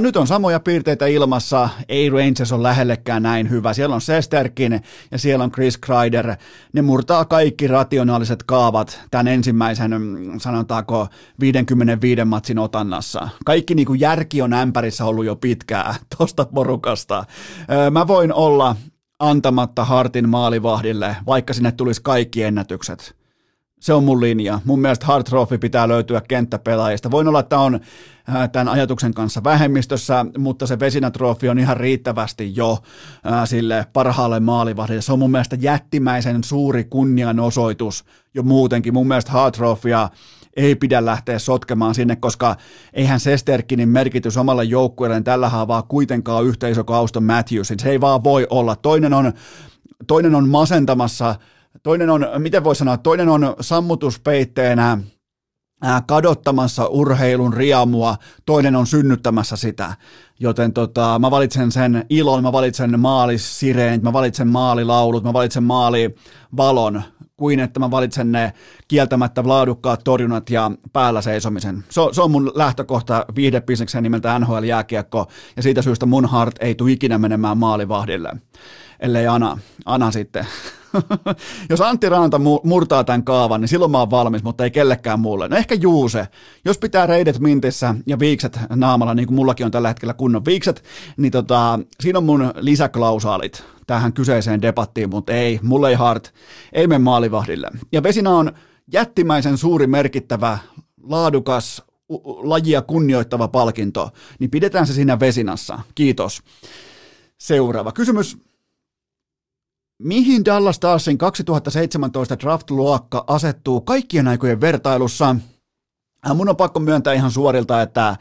Nyt on samoja piirteitä ilmassa, ei Rangers on lähellekään näin hyvä. Siellä on Sesterkin ja siellä on Chris Kreider. Ne murtaa kaikki rationaaliset kaavat tämän ensimmäisen, mm, sanotaanko, 55 matsin otannassa. Kaikki niin kuin järki on ämpärissä ollut jo pitkään tosta porukasta. Mä voin olla antamatta Hartin maalivahdille, vaikka sinne tulisi kaikki ennätykset. Se on mun linja. Mun mielestä Hart Trophy pitää löytyä kenttäpelaajista. Voin olla, että on tämän ajatuksen kanssa vähemmistössä, mutta se Vesina Trophy on ihan riittävästi jo sille parhaalle maalivahdille. Se on mun mielestä jättimäisen suuri kunnianosoitus jo muutenkin. Mun mielestä Hart Trophya ei pidä lähteä sotkemaan sinne, koska eihän Sesterkinin merkitys omalle joukkueelleen tällä haavaa kuitenkaan yhtä iso kuin Auston Matthewsin. Se ei vaan voi olla. Toinen on, toinen on masentamassa toinen on, miten voi sanoa, toinen on sammutuspeitteenä kadottamassa urheilun riamua, toinen on synnyttämässä sitä. Joten tota, mä valitsen sen ilon, mä valitsen maalisireent, mä valitsen maalilaulut, mä valitsen maalivalon, kuin että mä valitsen ne kieltämättä laadukkaat torjunnat ja päällä seisomisen. Se, se on mun lähtökohta viihdebisneksen nimeltä NHL-jääkiekko, ja siitä syystä mun heart ei tule ikinä menemään maalivahdille, ellei Ana, Ana sitten jos Antti Ranta murtaa tämän kaavan, niin silloin mä oon valmis, mutta ei kellekään muulle. No ehkä Juuse. Jos pitää reidet mintissä ja viikset naamalla, niin kuin mullakin on tällä hetkellä kunnon viikset, niin tota, siinä on mun lisäklausaalit tähän kyseiseen debattiin, mutta ei, mulle ei hard, ei mene maalivahdille. Ja Vesina on jättimäisen suuri merkittävä, laadukas, lajia kunnioittava palkinto, niin pidetään se siinä Vesinassa. Kiitos. Seuraava kysymys. Mihin Dallas Starsin 2017 draft-luokka asettuu kaikkien aikojen vertailussa? Äh, mun on pakko myöntää ihan suorilta, että,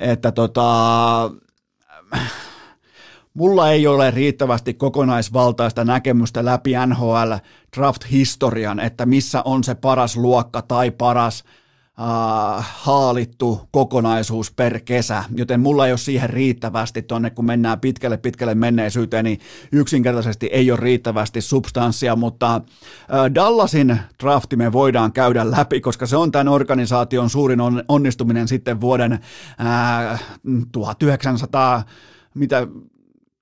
että tota, mulla ei ole riittävästi kokonaisvaltaista näkemystä läpi NHL draft-historian, että missä on se paras luokka tai paras – uh, haalittu kokonaisuus per kesä, joten mulla ei ole siihen riittävästi tonne, kun mennään pitkälle pitkälle menneisyyteen, niin yksinkertaisesti ei ole riittävästi substanssia, mutta uh, Dallasin drafti me voidaan käydä läpi, koska se on tämän organisaation suurin on, onnistuminen sitten vuoden uh, 1900 mitä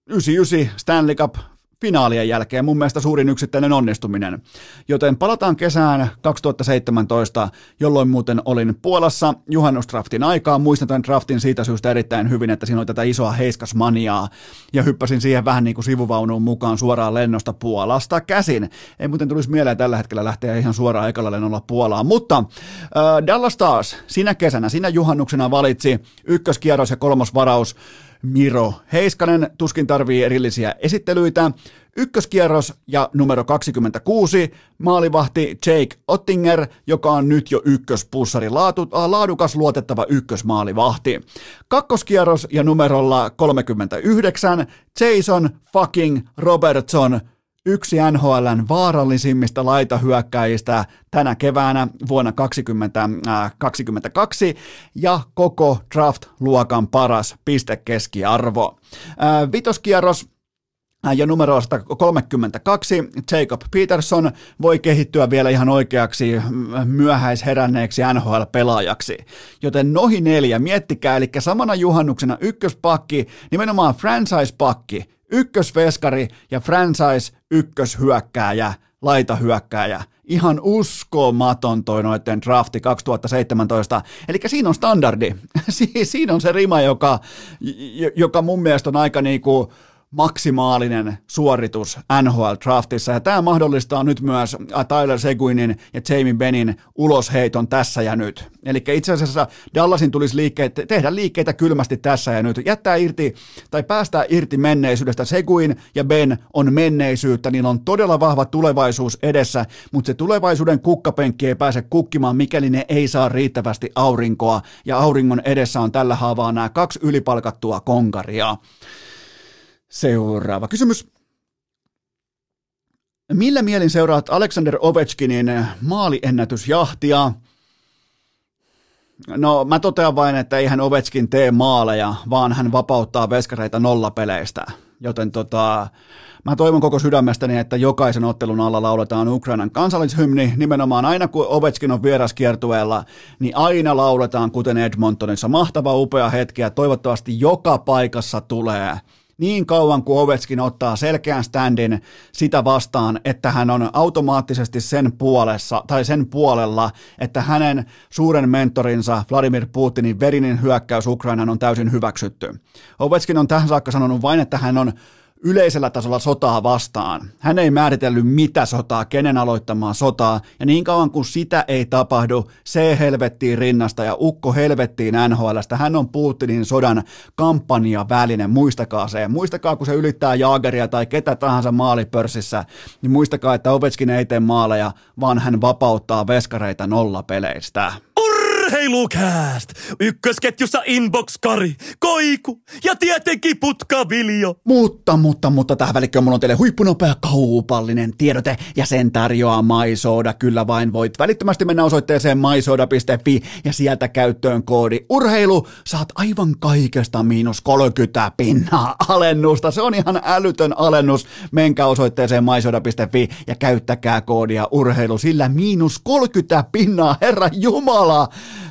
99 Stanley Cup finaalien jälkeen mun mielestä suurin yksittäinen onnistuminen. Joten palataan kesään 2017, jolloin muuten olin Puolassa juhannustraftin aikaa. Muistan tämän draftin siitä syystä erittäin hyvin, että siinä oli tätä isoa heiskasmaniaa ja hyppäsin siihen vähän niin kuin sivuvaunuun mukaan suoraan lennosta Puolasta käsin. Ei muuten tulisi mieleen tällä hetkellä lähteä ihan suoraan ekalla lennolla Puolaan, mutta äh, Dallas Stars sinä kesänä, sinä juhannuksena valitsi ykköskierros ja kolmos varaus Miro Heiskanen. Tuskin tarvii erillisiä esittelyitä. Ykköskierros ja numero 26, maalivahti Jake Ottinger, joka on nyt jo ykköspussari, äh, laadukas luotettava ykkösmaalivahti. Kakkoskierros ja numerolla 39, Jason fucking Robertson, yksi NHLn vaarallisimmista laitahyökkäjistä tänä keväänä vuonna 2022 ja koko draft-luokan paras pistekeskiarvo. Vitoskierros ja numero 32 Jacob Peterson voi kehittyä vielä ihan oikeaksi myöhäisheränneeksi NHL-pelaajaksi. Joten nohi neljä, miettikää, eli samana juhannuksena ykköspakki, nimenomaan franchise-pakki, ykkösveskari ja franchise ykköshyökkääjä, laitahyökkääjä. Ihan uskomaton toi noiden drafti 2017. Eli siinä on standardi. siinä on se rima, joka, joka mun mielestä on aika niinku maksimaalinen suoritus NHL-draftissa, ja tämä mahdollistaa nyt myös Tyler Seguinin ja Jamie Benin ulosheiton tässä ja nyt. Eli itse asiassa Dallasin tulisi liikkeet, tehdä liikkeitä kylmästi tässä ja nyt, jättää irti tai päästää irti menneisyydestä. Seguin ja Ben on menneisyyttä, niillä on todella vahva tulevaisuus edessä, mutta se tulevaisuuden kukkapenkki ei pääse kukkimaan, mikäli ne ei saa riittävästi aurinkoa, ja auringon edessä on tällä haavaa nämä kaksi ylipalkattua konkaria. Seuraava kysymys. Millä mielin seuraat Alexander Ovechkinin maaliennätysjahtia? No mä totean vain, että ei hän Ovechkin tee maaleja, vaan hän vapauttaa veskareita nollapeleistä. Joten tota, mä toivon koko sydämestäni, että jokaisen ottelun alla lauletaan Ukrainan kansallishymni. Nimenomaan aina kun Ovechkin on vieraskiertueella, niin aina lauletaan kuten Edmontonissa. Mahtava upea hetki ja toivottavasti joka paikassa tulee – niin kauan kuin Ovetskin ottaa selkeän standin sitä vastaan, että hän on automaattisesti sen puolessa tai sen puolella, että hänen suuren mentorinsa Vladimir Putinin verinen hyökkäys Ukrainaan on täysin hyväksytty. Ovetskin on tähän saakka sanonut vain, että hän on yleisellä tasolla sotaa vastaan. Hän ei määritellyt mitä sotaa, kenen aloittamaa sotaa, ja niin kauan kuin sitä ei tapahdu, se helvettiin rinnasta ja ukko helvettiin NHLstä. Hän on Putinin sodan kampanjaväline, muistakaa se. Muistakaa, kun se ylittää Jaageria tai ketä tahansa maalipörssissä, niin muistakaa, että Ovechkin ei tee maaleja, vaan hän vapauttaa veskareita nollapeleistä. Urheilukääst! Ykkösketjussa Inbox-Kari, Koiku ja tietenkin Putkaviljo. Mutta, mutta, mutta tähän välikköön mulla on teille huippunopea kaupallinen tiedote ja sen tarjoaa MySoda. Kyllä vain voit välittömästi mennä osoitteeseen mysoda.fi ja sieltä käyttöön koodi urheilu. Saat aivan kaikesta miinus 30 pinnaa alennusta. Se on ihan älytön alennus. Menkää osoitteeseen mysoda.fi ja käyttäkää koodia urheilu. Sillä miinus 30 pinnaa, herra Jumala,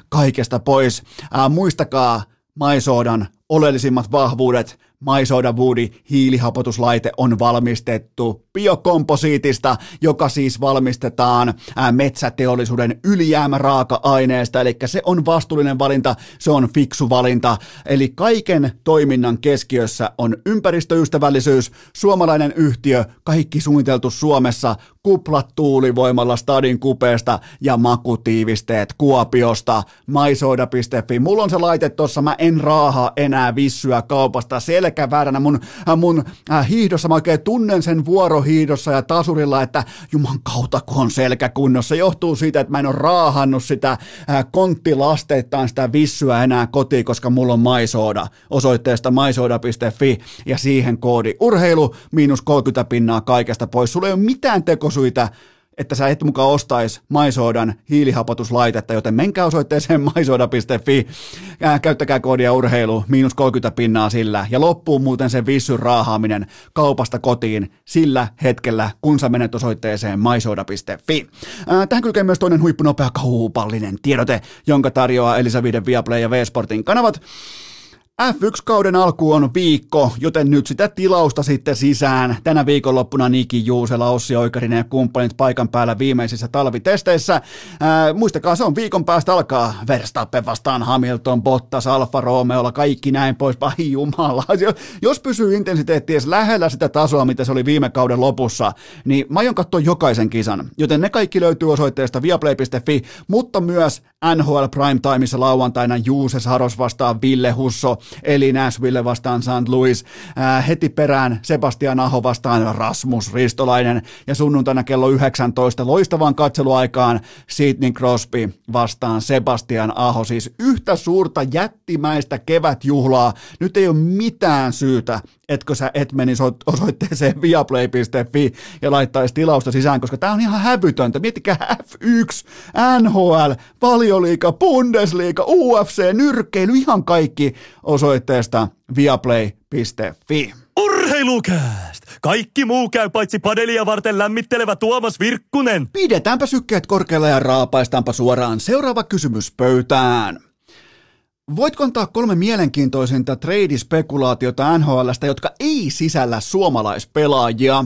kaikesta pois. Ää, muistakaa MySodan oleellisimmat vahvuudet. MySoda Woody hiilihapotuslaite on valmistettu biokomposiitista, joka siis valmistetaan metsäteollisuuden ylijäämäraaka-aineesta, eli se on vastuullinen valinta, se on fiksu valinta, eli kaiken toiminnan keskiössä on ympäristöystävällisyys, suomalainen yhtiö, kaikki suunniteltu Suomessa, kuplat tuulivoimalla stadin kupeesta ja makutiivisteet Kuopiosta, maisoida.fi. Mulla on se laite tossa, mä en raaha enää vissyä kaupasta selkävääränä mun, mun äh, hiihdossa, mä oikein tunnen sen vuorohiihdossa ja tasurilla, että juman kautta kun on selkä kunnossa. Johtuu siitä, että mä en ole raahannut sitä äh, konttilasteittain sitä vissyä enää kotiin, koska mulla on maisoda osoitteesta maisoda.fi ja siihen koodi urheilu miinus 30 pinnaa kaikesta pois. Sulla ei ole mitään tekosyitä, että sä et mukaan ostaisi Maisodan hiilihapotuslaitetta, joten menkää osoitteeseen maisoda.fi, käyttäkää koodia urheilu, miinus 30 pinnaa sillä, ja loppuu muuten sen vissyn raahaaminen kaupasta kotiin sillä hetkellä, kun sä menet osoitteeseen maisoda.fi. Tähän kylkee myös toinen huippunopea kaupallinen tiedote, jonka tarjoaa Elisa Viden Viaplay ja V-Sportin kanavat. F1-kauden alku on viikko, joten nyt sitä tilausta sitten sisään. Tänä viikonloppuna Niki Juusela, Ossi Oikarinen ja kumppanit paikan päällä viimeisissä talvitesteissä. Ää, muistakaa, se on viikon päästä alkaa Verstappen vastaan Hamilton, Bottas, Alfa Romeolla, kaikki näin pois. Ai jumala. Jos pysyy intensiteetti edes lähellä sitä tasoa, mitä se oli viime kauden lopussa, niin mä aion katsoa jokaisen kisan. Joten ne kaikki löytyy osoitteesta viaplay.fi, mutta myös NHL Primetimeissa lauantaina Juuse Saros vastaan Ville Husso, eli Nashville vastaan St. Louis, ää, heti perään Sebastian Aho vastaan Rasmus Ristolainen ja sunnuntaina kello 19 loistavaan katseluaikaan Sidney Crosby vastaan Sebastian Aho, siis yhtä suurta jättimäistä kevätjuhlaa, nyt ei ole mitään syytä etkö sä et menisi osoitteeseen viaplay.fi ja laittaisi tilausta sisään, koska tämä on ihan hävytöntä. Miettikää F1, NHL, valioliika, Bundesliga, UFC, nyrkkeily, ihan kaikki osoitteesta viaplay.fi. Urheilukääst! Kaikki muu käy paitsi padelia varten lämmittelevä Tuomas Virkkunen. Pidetäänpä sykkeet korkealla ja raapaistaanpa suoraan seuraava kysymys pöytään. Voitko antaa kolme mielenkiintoisinta trade-spekulaatiota NHLstä, jotka ei sisällä suomalaispelaajia?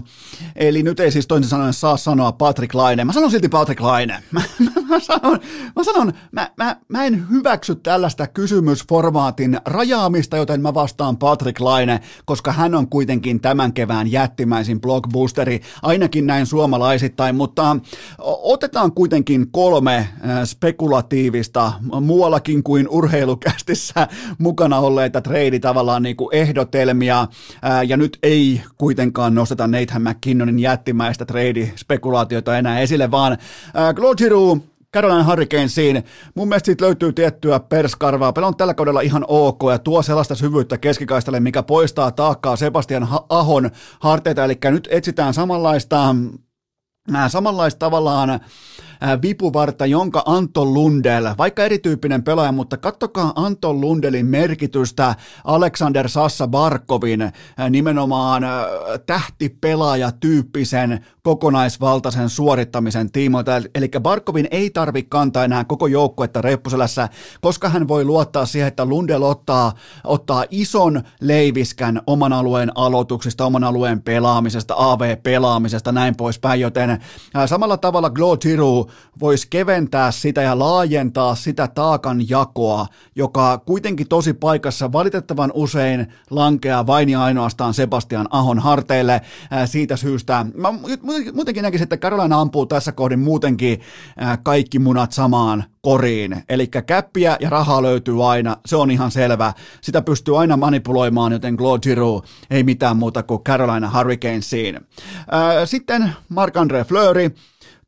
Eli nyt ei siis toisin sanoen saa sanoa Patrick Laine. Mä sanon silti Patrick Laine. Mä, mä, sanon, mä, sanon mä, mä, mä en hyväksy tällaista kysymysformaatin rajaamista, joten mä vastaan Patrick Laine, koska hän on kuitenkin tämän kevään jättimäisin blockbusteri, ainakin näin suomalaisittain, mutta otetaan kuitenkin kolme spekulatiivista muuallakin kuin urheilu podcastissä mukana olleita trade tavallaan niin kuin ehdotelmia, ää, ja nyt ei kuitenkaan nosteta Nathan McKinnonin jättimäistä trade-spekulaatiota enää esille, vaan ää, Claude Giroux, Carolina Hurricanesiin. Mun mielestä siitä löytyy tiettyä perskarvaa. Pela on tällä kaudella ihan ok ja tuo sellaista syvyyttä keskikaistalle, mikä poistaa taakkaa Sebastian Ahon harteita. Eli nyt etsitään samanlaista, samanlaista tavallaan vipuvarta, jonka Anton Lundell, vaikka erityyppinen pelaaja, mutta kattokaa Anton Lundelin merkitystä Alexander Sassa Barkovin nimenomaan tähtipelaaja tyyppisen kokonaisvaltaisen suorittamisen tiimoilta. Eli Barkovin ei tarvi kantaa enää koko joukkuetta reppuselässä, koska hän voi luottaa siihen, että Lundell ottaa, ottaa ison leiviskän oman alueen aloituksista, oman alueen pelaamisesta, AV-pelaamisesta, näin poispäin, joten samalla tavalla Glo Giroux voisi keventää sitä ja laajentaa sitä taakan jakoa, joka kuitenkin tosi paikassa valitettavan usein lankeaa vain ja ainoastaan Sebastian Ahon harteille siitä syystä. Mä muutenkin näkisin, että Carolina ampuu tässä kohdin muutenkin kaikki munat samaan koriin. Eli käppiä ja rahaa löytyy aina, se on ihan selvä. Sitä pystyy aina manipuloimaan, joten Claude Giroux ei mitään muuta kuin Carolina Hurricanesiin. Sitten Marc-André Fleury,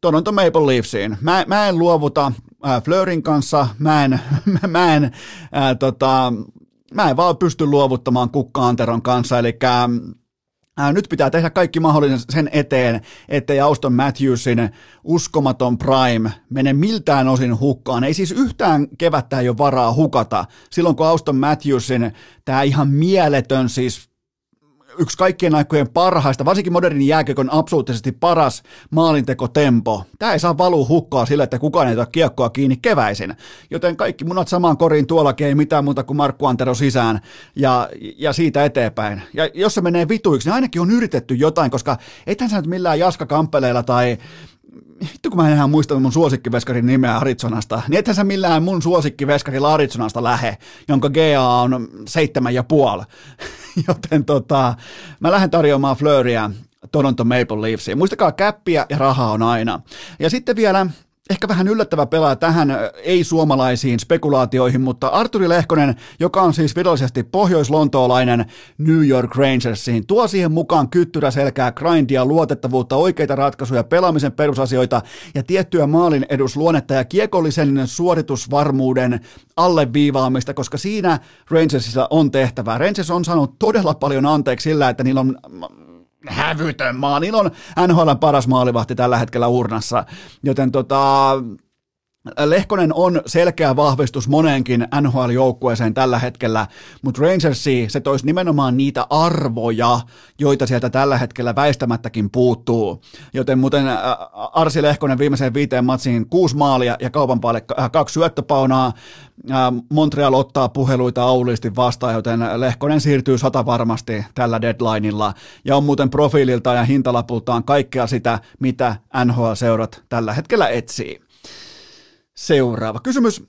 Toronto Maple Leafsiin. Mä, mä en luovuta äh, Fleurin kanssa, mä en, mä en, äh, tota, mä en vaan pysty luovuttamaan Kukka Anteron kanssa, eli Ää, nyt pitää tehdä kaikki mahdollinen sen eteen, ettei Auston Matthewsin uskomaton prime mene miltään osin hukkaan. Ei siis yhtään kevättä ei ole varaa hukata. Silloin kun Auston Matthewsin tämä ihan mieletön siis yksi kaikkien aikojen parhaista, varsinkin modernin jääkiekon absoluuttisesti paras maalintekotempo. Tämä ei saa valua hukkaa sillä, että kukaan ei ota kiekkoa kiinni keväisin. Joten kaikki munat samaan koriin tuollakin ei mitään muuta kuin Markku Antero sisään ja, ja siitä eteenpäin. Ja jos se menee vituiksi, niin ainakin on yritetty jotain, koska ethän sä nyt millään jaskakampeleilla tai vittu kun mä en enää muista mun suosikkiveskarin nimeä Arizonasta, niin ethän sä millään mun suosikkiveskarilla Arizonasta lähe, jonka GA on seitsemän ja puoli. Joten tota, mä lähden tarjoamaan Fleuria Toronto Maple Leafsiin. Muistakaa, käppiä ja rahaa on aina. Ja sitten vielä ehkä vähän yllättävä pelaaja tähän ei-suomalaisiin spekulaatioihin, mutta Arturi Lehkonen, joka on siis virallisesti pohjois-lontoolainen New York Rangersiin, tuo siihen mukaan kyttyrä selkää, grindia, luotettavuutta, oikeita ratkaisuja, pelaamisen perusasioita ja tiettyä maalin edusluonnetta ja kiekollisen suoritusvarmuuden alleviivaamista, koska siinä Rangersilla on tehtävää. Rangers on saanut todella paljon anteeksi sillä, että niillä on hävytön maa. Niillä on NHL paras maalivahti tällä hetkellä urnassa, joten tota, Lehkonen on selkeä vahvistus moneenkin NHL-joukkueeseen tällä hetkellä, mutta Rangersi se toisi nimenomaan niitä arvoja, joita sieltä tällä hetkellä väistämättäkin puuttuu. Joten muuten Arsi Lehkonen viimeiseen viiteen matsiin kuusi maalia ja kaupan päälle kaksi syöttöpaunaa. Montreal ottaa puheluita auliisti vastaan, joten Lehkonen siirtyy sata varmasti tällä deadlineilla ja on muuten profiililta ja hintalapultaan kaikkea sitä, mitä NHL-seurat tällä hetkellä etsii. Seuraava kysymys.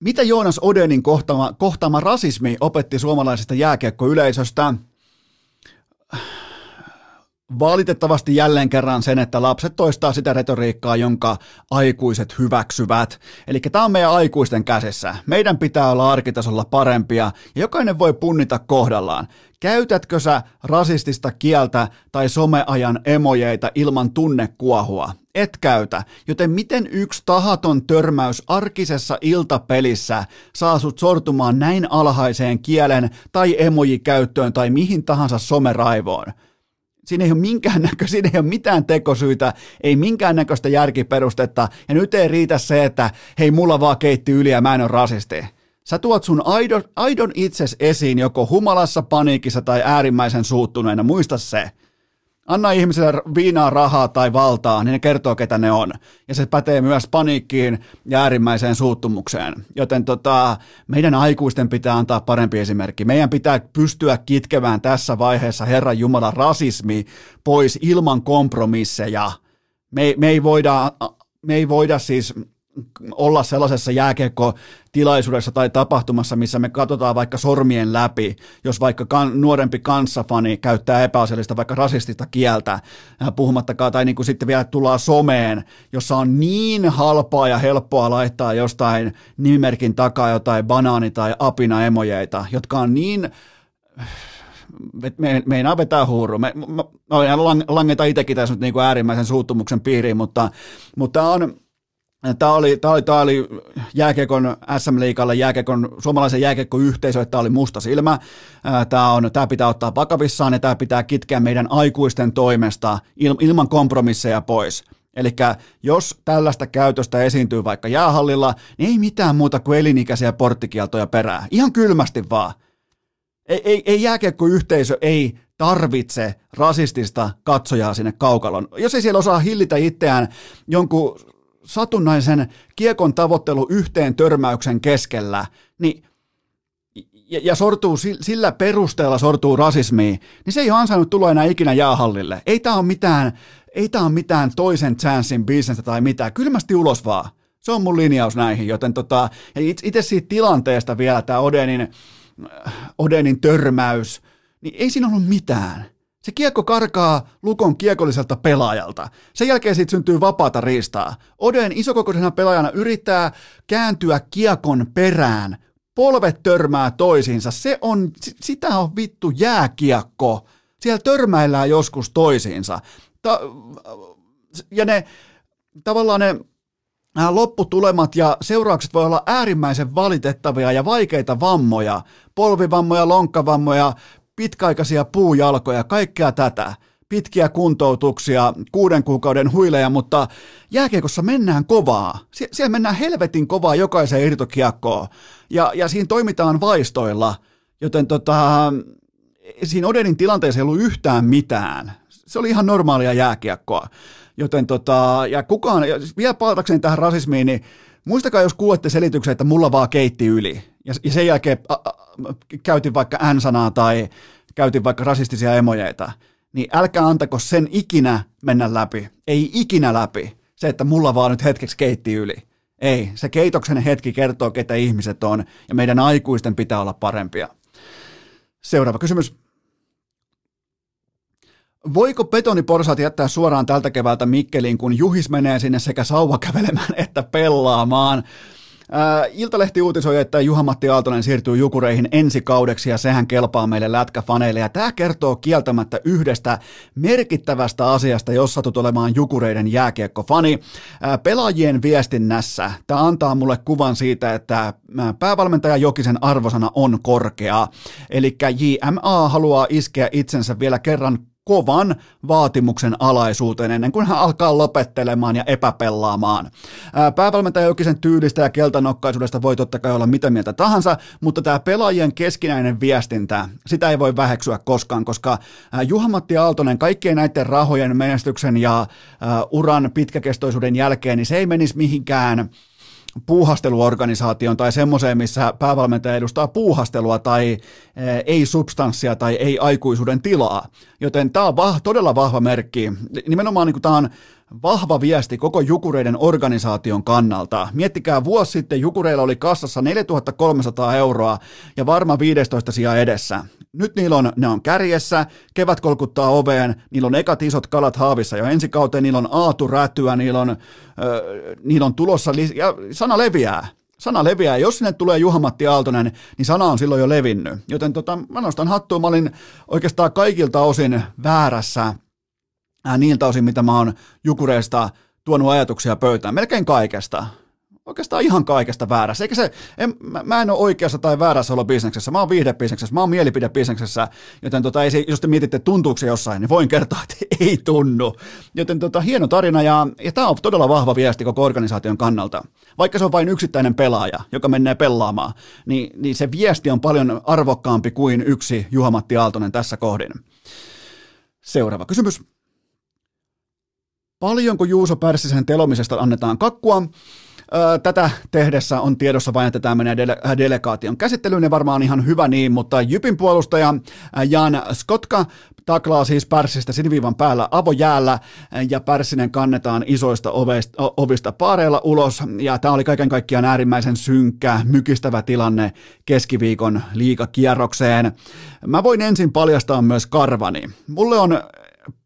Mitä Joonas Odenin kohtaama, kohtaama rasismi opetti suomalaisesta jääkiekkoyleisöstä? Valitettavasti jälleen kerran sen, että lapset toistaa sitä retoriikkaa, jonka aikuiset hyväksyvät. Eli tämä on meidän aikuisten käsissä. Meidän pitää olla arkitasolla parempia ja jokainen voi punnita kohdallaan. Käytätkö sä rasistista kieltä tai someajan emojeita ilman tunnekuohua? Et käytä, joten miten yksi tahaton törmäys arkisessa iltapelissä saa sut sortumaan näin alhaiseen kielen tai emojikäyttöön tai mihin tahansa someraivoon? Siinä ei ole minkäännäkö, siinä ei ole mitään tekosyitä, ei minkäännäköistä järkiperustetta, ja nyt ei riitä se, että hei, mulla vaan keitti yli ja mä en ole rasisti. Sä tuot sun aidon, aidon itses esiin joko humalassa, paniikissa tai äärimmäisen suuttuneena, muista se. Anna ihmisille viinaa, rahaa tai valtaa, niin ne kertoo, ketä ne on. Ja se pätee myös paniikkiin ja äärimmäiseen suuttumukseen. Joten tota, meidän aikuisten pitää antaa parempi esimerkki. Meidän pitää pystyä kitkemään tässä vaiheessa Herran Jumala rasismi pois ilman kompromisseja. Me, me, ei voida, me ei voida siis olla sellaisessa jääkiekko-tilaisuudessa tai tapahtumassa, missä me katsotaan vaikka sormien läpi, jos vaikka kan, nuorempi kanssafani käyttää epäasiallista vaikka rasistista kieltä, äh, puhumattakaan, tai niin kuin sitten vielä tullaan someen, jossa on niin halpaa ja helppoa laittaa jostain nimimerkin takaa jotain banaani- tai apina-emojeita, jotka on niin me, meinaa vetää huuru. Me, me, me langeta itsekin tässä nyt niin kuin äärimmäisen suuttumuksen piiriin, mutta, mutta on, Tämä oli, tämä oli, tämä oli jääkiekon SM-liikalle, jääkiekon, suomalaisen jääkiekkoyhteisö, että tämä oli musta silmä. Tämä, on, tämä pitää ottaa vakavissaan ja tämä pitää kitkeä meidän aikuisten toimesta ilman kompromisseja pois. Eli jos tällaista käytöstä esiintyy vaikka jäähallilla, niin ei mitään muuta kuin elinikäisiä porttikieltoja perää. Ihan kylmästi vaan. Ei, ei, ei jääkiekkoyhteisö ei tarvitse rasistista katsojaa sinne kaukalon. Jos ei siellä osaa hillitä itseään jonkun satunnaisen kiekon tavoittelu yhteen törmäyksen keskellä, niin ja, ja sortuu sillä perusteella sortuu rasismiin, niin se ei ole ansainnut tulla enää ikinä jäähallille. Ei tämä ole mitään, ei tämä ole mitään toisen chanssin bisnestä tai mitään. Kylmästi ulos vaan. Se on mun linjaus näihin, joten tota, itse siitä tilanteesta vielä tämä Odenin, Odenin törmäys, niin ei siinä ollut mitään. Se kiekko karkaa Lukon kiekolliselta pelaajalta. Sen jälkeen siitä syntyy vapaata riistaa. Oden isokokoisena pelaajana yrittää kääntyä kiekon perään. Polvet törmää toisiinsa. Se on, sitä on vittu jääkiekko. Siellä törmäillään joskus toisiinsa. Ta- ja ne, tavallaan ne lopputulemat ja seuraukset voi olla äärimmäisen valitettavia ja vaikeita vammoja, polvivammoja, lonkkavammoja, pitkäaikaisia puujalkoja, kaikkea tätä pitkiä kuntoutuksia, kuuden kuukauden huileja, mutta jääkiekossa mennään kovaa. Sie- siellä mennään helvetin kovaa jokaiseen irtokiekkoon. Ja, ja siinä toimitaan vaistoilla, joten tota, siinä Odenin tilanteessa ei ollut yhtään mitään. Se oli ihan normaalia jääkiekkoa. Joten tota, ja kukaan, ja vielä palatakseni tähän rasismiin, niin muistakaa, jos kuulette selityksen, että mulla vaan keitti yli. Ja, ja sen jälkeen a, a, käytin vaikka N-sanaa tai käytin vaikka rasistisia emojeita niin älkää antako sen ikinä mennä läpi. Ei ikinä läpi. Se, että mulla vaan nyt hetkeksi keitti yli. Ei, se keitoksen hetki kertoo, ketä ihmiset on, ja meidän aikuisten pitää olla parempia. Seuraava kysymys. Voiko betoniporsaat jättää suoraan tältä keväältä Mikkeliin, kun Juhis menee sinne sekä sauva kävelemään että pelaamaan? Iltalehti uutisoi, että Juha-Matti Aaltonen siirtyy Jukureihin ensi kaudeksi ja sehän kelpaa meille lätkäfaneille. Ja tämä kertoo kieltämättä yhdestä merkittävästä asiasta, jos satut olemaan Jukureiden jääkiekkofani. Pelaajien viestinnässä tämä antaa mulle kuvan siitä, että päävalmentaja Jokisen arvosana on korkea. Eli JMA haluaa iskeä itsensä vielä kerran kovan vaatimuksen alaisuuteen ennen kuin hän alkaa lopettelemaan ja epäpellaamaan. Päävalmentaja Jokisen tyylistä ja keltanokkaisuudesta voi totta kai olla mitä mieltä tahansa, mutta tämä pelaajien keskinäinen viestintä, sitä ei voi väheksyä koskaan, koska Juha-Matti Aaltonen kaikkien näiden rahojen menestyksen ja uran pitkäkestoisuuden jälkeen, niin se ei menisi mihinkään puuhasteluorganisaation tai semmoiseen, missä päävalmentaja edustaa puuhastelua tai eh, ei-substanssia tai ei-aikuisuuden tilaa. Joten tämä on vah, todella vahva merkki. Nimenomaan niin tämä on vahva viesti koko Jukureiden organisaation kannalta. Miettikää, vuosi sitten Jukureilla oli kassassa 4300 euroa ja varma 15 sijaa edessä. Nyt niillä on, ne on kärjessä, kevät kolkuttaa oveen, niillä on ekat isot kalat haavissa jo ensi kauteen, niillä on aatu rätyä, niillä on, äh, niillä on tulossa, ja sana leviää. Sana leviää. Jos sinne tulee Juha-Matti Aaltonen, niin sana on silloin jo levinnyt. Joten tota, mä nostan hattua, mä olin oikeastaan kaikilta osin väärässä äh, niiltä osin, mitä mä oon Jukureista tuonut ajatuksia pöytään. Melkein kaikesta oikeastaan ihan kaikesta väärässä. Eikä se, en, mä, mä en ole oikeassa tai väärässä olla bisneksessä. Mä oon viihdebisneksessä, mä oon mielipidebisneksessä, joten tota, ei jos te mietitte tuntuuko se jossain, niin voin kertoa, että ei tunnu. Joten tota, hieno tarina ja, ja tämä on todella vahva viesti koko organisaation kannalta. Vaikka se on vain yksittäinen pelaaja, joka menee pelaamaan, niin, niin se viesti on paljon arvokkaampi kuin yksi Juha-Matti Aaltonen tässä kohdin. Seuraava kysymys. Paljonko Juuso Pärssisen telomisesta annetaan kakkua? Tätä tehdessä on tiedossa vain, että tämä menee dele- äh, delegaation käsittelyyn ja varmaan ihan hyvä niin, mutta Jypin puolustaja Jan Skotka taklaa siis Pärssistä siniviivan päällä avojäällä ja Pärssinen kannetaan isoista oveista, ovista paareilla ulos ja tämä oli kaiken kaikkiaan äärimmäisen synkkä, mykistävä tilanne keskiviikon liikakierrokseen. Mä voin ensin paljastaa myös karvani. Mulle on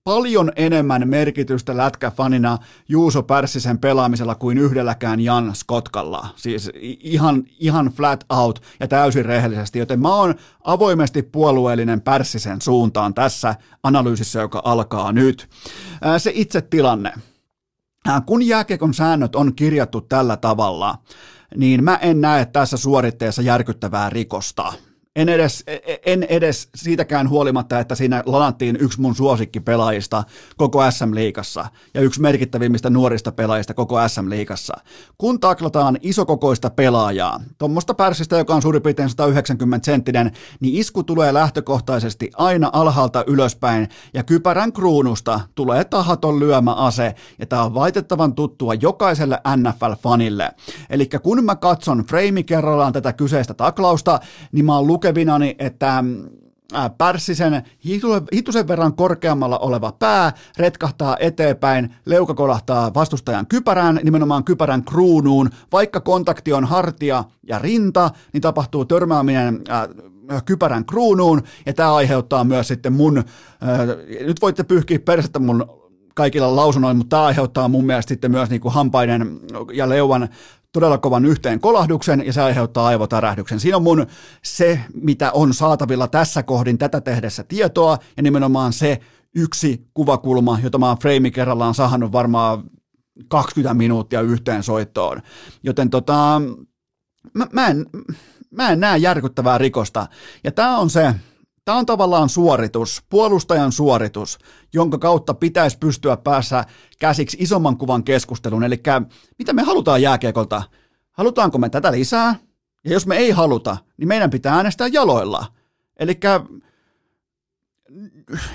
paljon enemmän merkitystä lätkäfanina Juuso Pärssisen pelaamisella kuin yhdelläkään Jan Skotkalla. Siis ihan, ihan flat out ja täysin rehellisesti, joten mä oon avoimesti puolueellinen Pärssisen suuntaan tässä analyysissä, joka alkaa nyt. Se itse tilanne. Kun jääkiekon säännöt on kirjattu tällä tavalla, niin mä en näe tässä suoritteessa järkyttävää rikosta. En edes, en edes siitäkään huolimatta, että siinä lanattiin yksi mun suosikkipelaajista koko SM-liigassa ja yksi merkittävimmistä nuorista pelaajista koko SM-liigassa. Kun taklataan isokokoista pelaajaa, tuommoista pärsistä, joka on suurin piirtein 190 senttinen, niin isku tulee lähtökohtaisesti aina alhaalta ylöspäin ja kypärän kruunusta tulee tahaton lyömäase ja tämä on vaitettavan tuttua jokaiselle NFL-fanille. Eli kun mä katson frame kerrallaan tätä kyseistä taklausta, niin mä oon lukevinani, että mm, Pärssisen hitusen verran korkeammalla oleva pää retkahtaa eteenpäin, leuka kolahtaa vastustajan kypärään, nimenomaan kypärän kruunuun. Vaikka kontakti on hartia ja rinta, niin tapahtuu törmääminen äh, kypärän kruunuun, ja tämä aiheuttaa myös sitten mun, äh, nyt voitte pyyhkiä persettä mun kaikilla lausunnoilla, mutta tämä aiheuttaa mun mielestä sitten myös niin kuin hampaiden ja leuan todella kovan yhteen kolahduksen ja se aiheuttaa aivotärähdyksen. Siinä on mun se, mitä on saatavilla tässä kohdin tätä tehdessä tietoa ja nimenomaan se yksi kuvakulma, jota mä oon frame kerrallaan sahannut varmaan 20 minuuttia yhteen soittoon. Joten tota, mä, mä, en, mä en näe järkyttävää rikosta. Ja tämä on se, Tämä on tavallaan suoritus, puolustajan suoritus, jonka kautta pitäisi pystyä päässä käsiksi isomman kuvan keskustelun. Eli mitä me halutaan jääkiekolta? Halutaanko me tätä lisää? Ja jos me ei haluta, niin meidän pitää äänestää jaloilla. Eli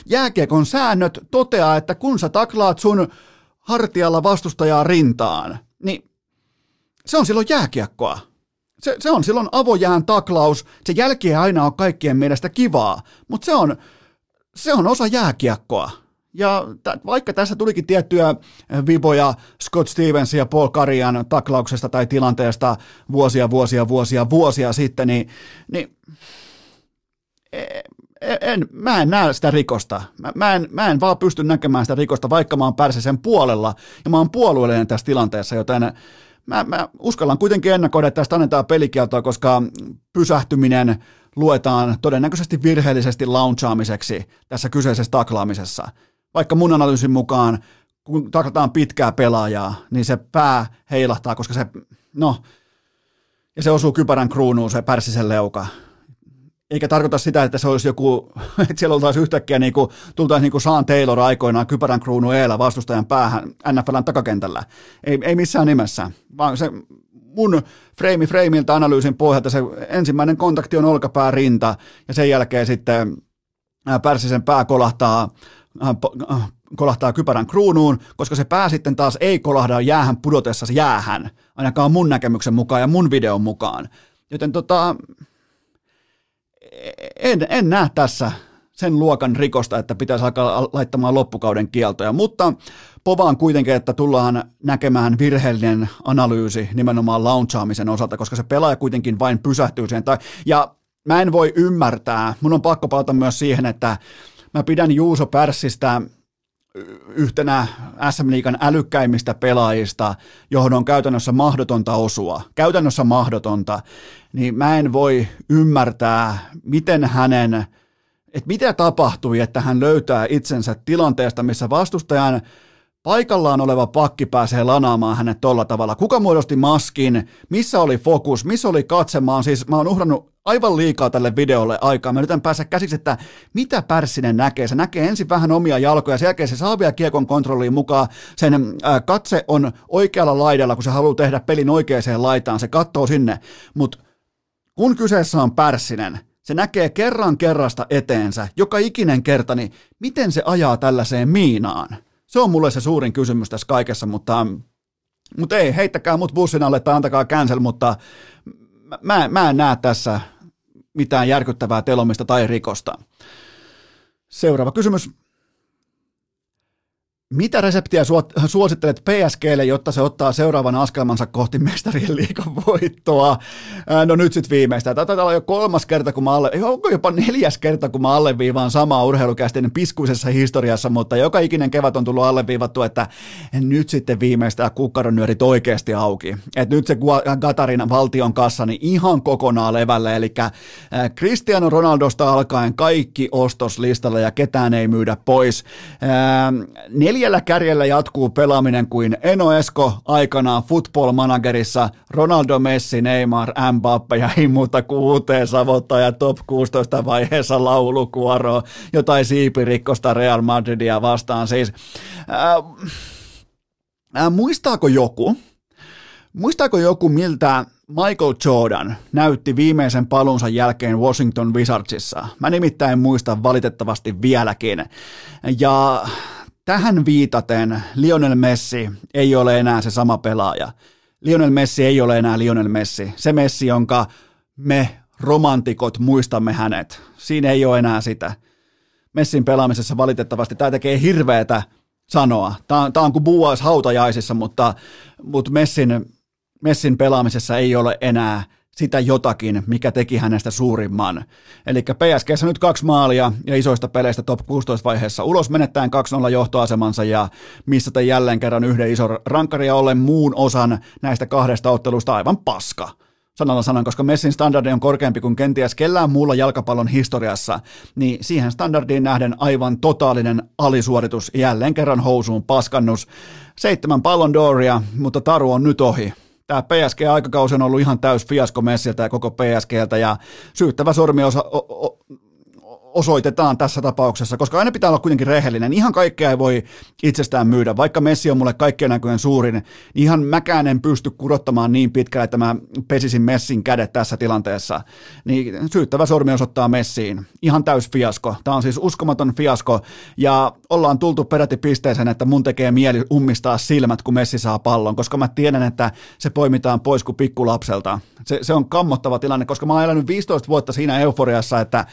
jääkiekon säännöt toteaa, että kun sä taklaat sun hartialla vastustajaa rintaan, niin se on silloin jääkiekkoa. Se, se on silloin avojään taklaus. Se jälki ei aina ole kaikkien mielestä kivaa, mutta se on, se on osa jääkiekkoa. Ja t- vaikka tässä tulikin tiettyjä viboja Scott Stevens ja Paul Karian taklauksesta tai tilanteesta vuosia, vuosia, vuosia, vuosia sitten, niin, niin e, e, en, mä en näe sitä rikosta. Mä, mä, en, mä en vaan pysty näkemään sitä rikosta, vaikka mä oon Pärsisen puolella ja mä oon puolueellinen tässä tilanteessa, joten mä, mä uskallan kuitenkin ennakoida, että tästä annetaan pelikieltoa, koska pysähtyminen luetaan todennäköisesti virheellisesti launchaamiseksi tässä kyseisessä taklaamisessa. Vaikka mun analyysin mukaan, kun taklataan pitkää pelaajaa, niin se pää heilahtaa, koska se, no, ja se osuu kypärän kruunuun, se pärsisen leuka eikä tarkoita sitä, että se olisi joku, että siellä oltaisiin yhtäkkiä niin kuin, tultaisiin niin kuin Sean Taylor aikoinaan kypärän kruunu eellä vastustajan päähän NFLn takakentällä. Ei, ei missään nimessä, vaan se mun frame frameilta analyysin pohjalta se ensimmäinen kontakti on olkapää rinta ja sen jälkeen sitten Pärsisen pää kolahtaa, kolahtaa kypärän kruunuun, koska se pää sitten taas ei kolahda jäähän pudotessa jäähän, ainakaan mun näkemyksen mukaan ja mun videon mukaan. Joten tota, en, en näe tässä sen luokan rikosta, että pitäisi alkaa laittamaan loppukauden kieltoja, mutta povaan kuitenkin, että tullaan näkemään virheellinen analyysi nimenomaan launchaamisen osalta, koska se pelaaja kuitenkin vain pysähtyy siihen. Ja mä en voi ymmärtää, mun on pakko palata myös siihen, että mä pidän Juuso Pärssistä yhtenä SM Liikan älykkäimmistä pelaajista, johon on käytännössä mahdotonta osua, käytännössä mahdotonta, niin mä en voi ymmärtää, miten hänen, että mitä tapahtui, että hän löytää itsensä tilanteesta, missä vastustajan paikallaan oleva pakki pääsee lanaamaan hänet tolla tavalla. Kuka muodosti maskin? Missä oli fokus? Missä oli katse? Mä oon siis, mä oon uhrannut aivan liikaa tälle videolle aikaa. Mä yritän päästä käsiksi, että mitä Pärssinen näkee. Se näkee ensin vähän omia jalkoja, sen jälkeen se saa vielä kiekon kontrolliin mukaan. Sen äh, katse on oikealla laidalla, kun se haluaa tehdä pelin oikeaan laitaan. Se katsoo sinne, mutta kun kyseessä on Pärssinen, se näkee kerran kerrasta eteensä, joka ikinen kerta, niin miten se ajaa tällaiseen miinaan? Se on mulle se suurin kysymys tässä kaikessa, mutta, mutta ei, heittäkää mut bussin alle tai antakaa cancel, mutta mä, mä en näe tässä mitään järkyttävää telomista tai rikosta. Seuraava kysymys. Mitä reseptiä suosittelet PSGlle, jotta se ottaa seuraavan askelmansa kohti mestarien liikan voittoa? No nyt sitten viimeistä. Tämä taitaa olla jo kolmas kerta, kun mä alle, onko jopa neljäs kerta, kun mä alleviivaan samaa urheilukästin piskuisessa historiassa, mutta joka ikinen kevät on tullut alleviivattu, että nyt sitten viimeistään kukkaronyörit oikeasti auki. Että nyt se Gatarin valtion kassa niin ihan kokonaan levälle, eli Cristiano Ronaldosta alkaen kaikki ostoslistalle ja ketään ei myydä pois. Neljä neljällä kärjellä jatkuu pelaaminen kuin Eno Esko aikanaan football managerissa, Ronaldo Messi, Neymar, Mbappe ja ei muuta kuin uuteen ja top 16 vaiheessa laulukuoro, jotain siipirikkosta Real Madridia vastaan. Siis, ää, ää, muistaako joku, muistaako joku miltä Michael Jordan näytti viimeisen palunsa jälkeen Washington Wizardsissa. Mä nimittäin muistan valitettavasti vieläkin. Ja tähän viitaten Lionel Messi ei ole enää se sama pelaaja. Lionel Messi ei ole enää Lionel Messi. Se Messi, jonka me romantikot muistamme hänet. Siinä ei ole enää sitä. Messin pelaamisessa valitettavasti tämä tekee hirveätä sanoa. Tämä on, tämä on kuin buuais hautajaisissa, mutta, mutta Messin, Messin pelaamisessa ei ole enää sitä jotakin, mikä teki hänestä suurimman. Eli PSGssä nyt kaksi maalia ja isoista peleistä top 16 vaiheessa ulos menettäen 2-0 johtoasemansa ja missä jälleen kerran yhden ison rankkaria ollen muun osan näistä kahdesta ottelusta aivan paska. sanalla sanan, koska Messin standardi on korkeampi kuin kenties kellään muulla jalkapallon historiassa, niin siihen standardiin nähden aivan totaalinen alisuoritus, jälleen kerran housuun paskannus. Seitsemän pallon Doria, mutta Taru on nyt ohi tämä PSG-aikakausi on ollut ihan täys fiasko Messiltä ja koko PSGltä ja syyttävä sormi osa, o, o, osoitetaan tässä tapauksessa, koska aina pitää olla kuitenkin rehellinen. Ihan kaikkea ei voi itsestään myydä. Vaikka Messi on mulle kaikkien näköjen suurin, niin ihan mäkään en pysty kurottamaan niin pitkälle, että mä pesisin Messin kädet tässä tilanteessa. Niin syyttävä sormi osoittaa Messiin. Ihan täys fiasko. Tämä on siis uskomaton fiasko ja ollaan tultu peräti pisteeseen, että mun tekee mieli ummistaa silmät, kun Messi saa pallon, koska mä tiedän, että se poimitaan pois kuin pikkulapselta. Se, se on kammottava tilanne, koska mä oon elänyt 15 vuotta siinä euforiassa, että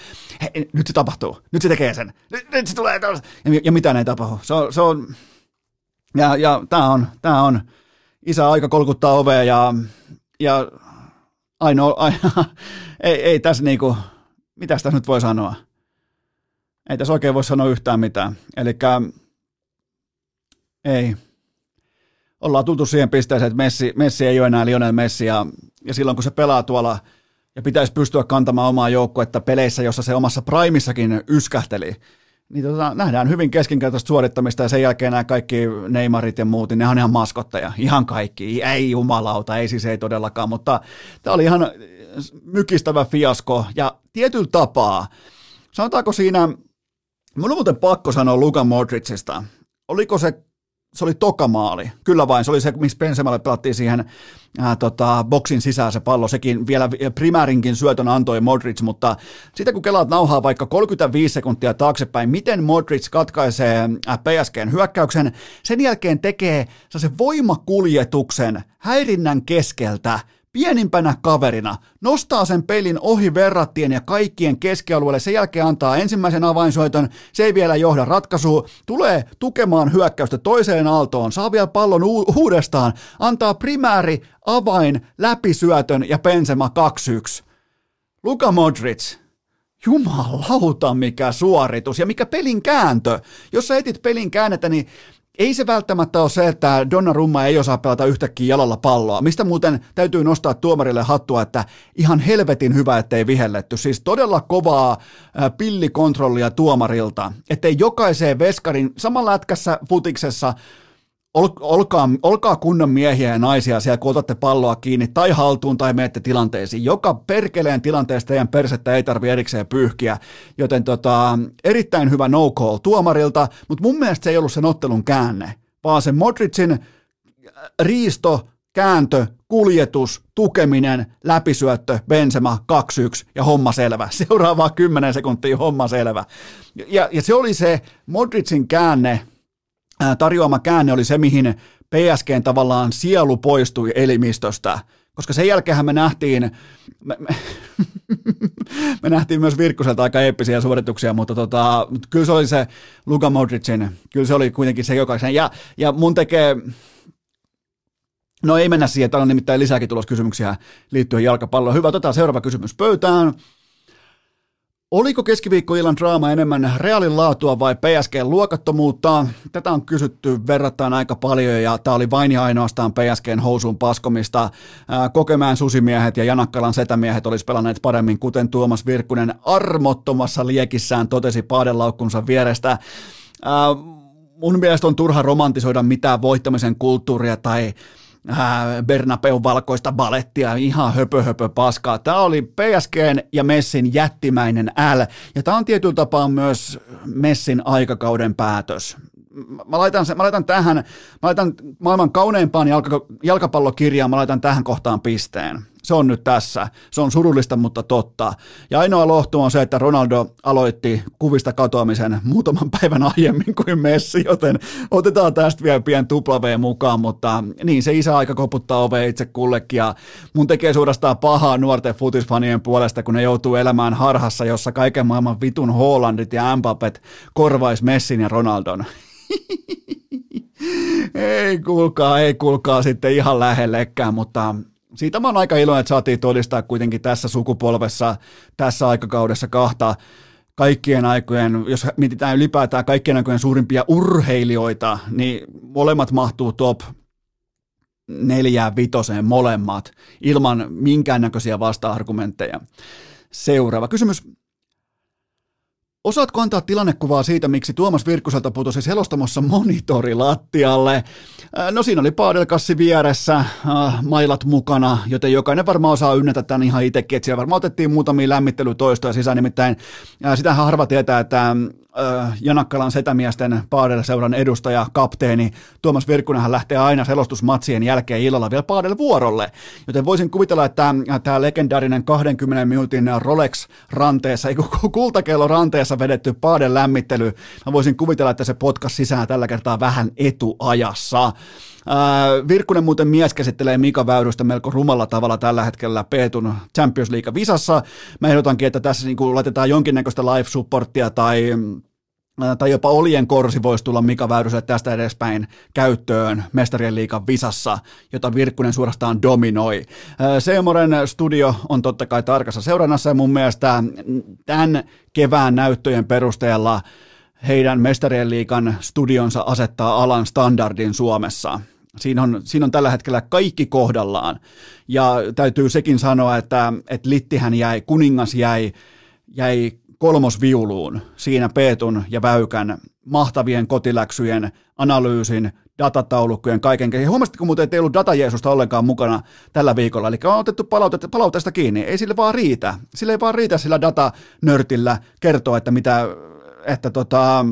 he, nyt se tapahtuu, nyt se tekee sen, nyt, nyt se tulee, ja, ja mitä ei tapahdu. Se on, se on ja, ja tämä on, tää on, isä aika kolkuttaa ovea ja, ja ainoa, ainoa ei, ei tässä niinku, mitä tässä nyt voi sanoa? Ei tässä oikein voi sanoa yhtään mitään. Eli ei. Ollaan tultu siihen pisteeseen, että Messi, Messi ei ole enää Lionel Messi ja, ja silloin kun se pelaa tuolla – ja pitäisi pystyä kantamaan omaa joukkuetta peleissä, jossa se omassa primissakin yskähteli, niin tota, nähdään hyvin keskinkertaista suorittamista ja sen jälkeen nämä kaikki Neymarit ja muut, niin ne on ihan maskotteja, ihan kaikki, ei jumalauta, ei siis ei todellakaan, mutta tämä oli ihan mykistävä fiasko. Ja tietyllä tapaa, sanotaanko siinä, mun on muuten pakko sanoa Luka Modricista, oliko se se oli toka maali. Kyllä vain, se oli se, missä Benzemalle pelattiin siihen ää, tota, boksin sisään se pallo. Sekin vielä primäärinkin syötön antoi Modric, mutta sitten kun kelaat nauhaa vaikka 35 sekuntia taaksepäin, miten Modric katkaisee PSGn hyökkäyksen, sen jälkeen tekee se voimakuljetuksen häirinnän keskeltä – pienimpänä kaverina, nostaa sen pelin ohi verrattien ja kaikkien keskialueelle, sen jälkeen antaa ensimmäisen avainsoiton, se ei vielä johda ratkaisuun, tulee tukemaan hyökkäystä toiseen aaltoon, saa vielä pallon u- uudestaan, antaa primääri avain läpisyötön ja Benzema 2-1. Luka Modric, jumalauta mikä suoritus ja mikä pelin kääntö. Jos sä etit pelin käännettä, niin ei se välttämättä ole se, että Donnarumma ei osaa pelata yhtäkkiä jalalla palloa, mistä muuten täytyy nostaa tuomarille hattua, että ihan helvetin hyvä, ettei vihelletty. Siis todella kovaa pillikontrollia tuomarilta, ettei jokaiseen veskarin samalla lätkässä futiksessa ol, olkaa, olkaa kunnon miehiä ja naisia siellä, kun otatte palloa kiinni tai haltuun tai menette tilanteisiin. Joka perkeleen tilanteesta teidän persettä ei tarvitse erikseen pyyhkiä, joten tota, erittäin hyvä no call tuomarilta, mutta mun mielestä se ei ollut sen ottelun käänne, vaan se Modricin äh, riisto, kääntö, kuljetus, tukeminen, läpisyöttö, Benzema 2-1 ja homma selvä. Seuraavaa 10 sekuntia homma selvä. Ja, ja se oli se Modricin käänne, tarjoama käänne oli se, mihin PSGn tavallaan sielu poistui elimistöstä, koska sen jälkeen me nähtiin, me, me, me nähtiin myös Virkkuselta aika eeppisiä suorituksia, mutta tota, kyllä se oli se Luka Modricin, kyllä se oli kuitenkin se jokaisen, ja, ja mun tekee, No ei mennä siihen, täällä on nimittäin lisääkin tuloskysymyksiä liittyen jalkapalloon. Hyvä, otetaan seuraava kysymys pöytään. Oliko keskiviikkoillan draama enemmän Realin laatua vai PSGn luokattomuutta? Tätä on kysytty verrattain aika paljon ja tämä oli vain ja ainoastaan PSGn housuun paskomista. Kokemään susimiehet ja Janakkalan setämiehet olisi pelanneet paremmin, kuten Tuomas Virkkunen armottomassa liekissään totesi paadelaukkunsa vierestä. Mun mielestä on turha romantisoida mitään voittamisen kulttuuria tai äh, Bernabeun valkoista balettia, ihan höpö höpö paskaa. Tämä oli PSGn ja Messin jättimäinen L, ja tämä on tietyllä tapaa myös Messin aikakauden päätös. Mä laitan, sen, mä laitan tähän, mä laitan maailman kauneimpaan jalka, jalkapallokirjaan, mä laitan tähän kohtaan pisteen se on nyt tässä. Se on surullista, mutta totta. Ja ainoa lohtu on se, että Ronaldo aloitti kuvista katoamisen muutaman päivän aiemmin kuin Messi, joten otetaan tästä vielä pien tupla mukaan, mutta niin se isä aika koputtaa ovea itse kullekin ja mun tekee suorastaan pahaa nuorten futisfanien puolesta, kun ne joutuu elämään harhassa, jossa kaiken maailman vitun Hollandit ja Mbappet korvais Messin ja Ronaldon. ei kuulkaa, ei kuulkaa sitten ihan lähellekään, mutta siitä mä oon aika iloinen, että saatiin todistaa kuitenkin tässä sukupolvessa, tässä aikakaudessa kahta kaikkien aikojen, jos mietitään ylipäätään kaikkien aikojen suurimpia urheilijoita, niin molemmat mahtuu top neljään vitoseen molemmat ilman minkäännäköisiä vasta-argumentteja. Seuraava kysymys. Osaatko antaa tilannekuvaa siitä, miksi Tuomas Virkkuselta putosi selostamossa monitori lattialle? Äh, no siinä oli paadelkassi vieressä, äh, mailat mukana, joten jokainen varmaan osaa ynnätä tämän ihan itsekin, että siellä varmaan otettiin muutamia lämmittelytoistoja sisään, nimittäin äh, sitähän harva tietää, että Janakkalan setämiesten Paadel-seuran edustaja, kapteeni Tuomas Virkkunenhan lähtee aina selostusmatsien jälkeen illalla vielä Paadel-vuorolle. Joten voisin kuvitella, että tämä legendaarinen 20 minuutin Rolex-ranteessa, ei kultakello ranteessa vedetty Paadel-lämmittely, mä voisin kuvitella, että se potkas sisään tällä kertaa vähän etuajassa. Virkkunen muuten mies käsittelee Mika Väyrystä melko rumalla tavalla tällä hetkellä Peetun Champions League-visassa. Mä ehdotankin, että tässä niin laitetaan jonkinnäköistä live-supporttia tai tai jopa olien korsi voisi tulla Mika Väyryselle tästä edespäin käyttöön Mestarien liikan visassa, jota Virkkunen suorastaan dominoi. Seemoren studio on totta kai tarkassa seurannassa ja mun mielestä tämän kevään näyttöjen perusteella heidän Mestarien liikan studionsa asettaa alan standardin Suomessa. Siinä on, siinä on tällä hetkellä kaikki kohdallaan. Ja täytyy sekin sanoa, että, että Littihän jäi, kuningas jäi, jäi kolmosviuluun siinä Peetun ja Väykän mahtavien kotiläksyjen, analyysin, datataulukkojen, kaiken. Ja huomasitko muuten, että ei ollut datajeesusta ollenkaan mukana tällä viikolla, eli on otettu palautetta, palautteesta kiinni. Ei sille vaan riitä. Sille ei vaan riitä sillä datanörtillä kertoa, että mitä, että tota,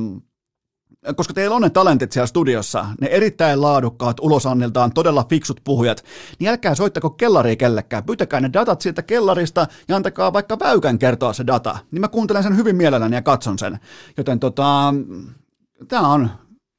koska teillä on ne talentit siellä studiossa, ne erittäin laadukkaat, ulosanniltaan todella fiksut puhujat, niin älkää soittako kellariin kellekään. Pyytäkää ne datat sieltä kellarista ja antakaa vaikka väykän kertoa se data. Niin mä kuuntelen sen hyvin mielelläni ja katson sen. Joten tota, tämä on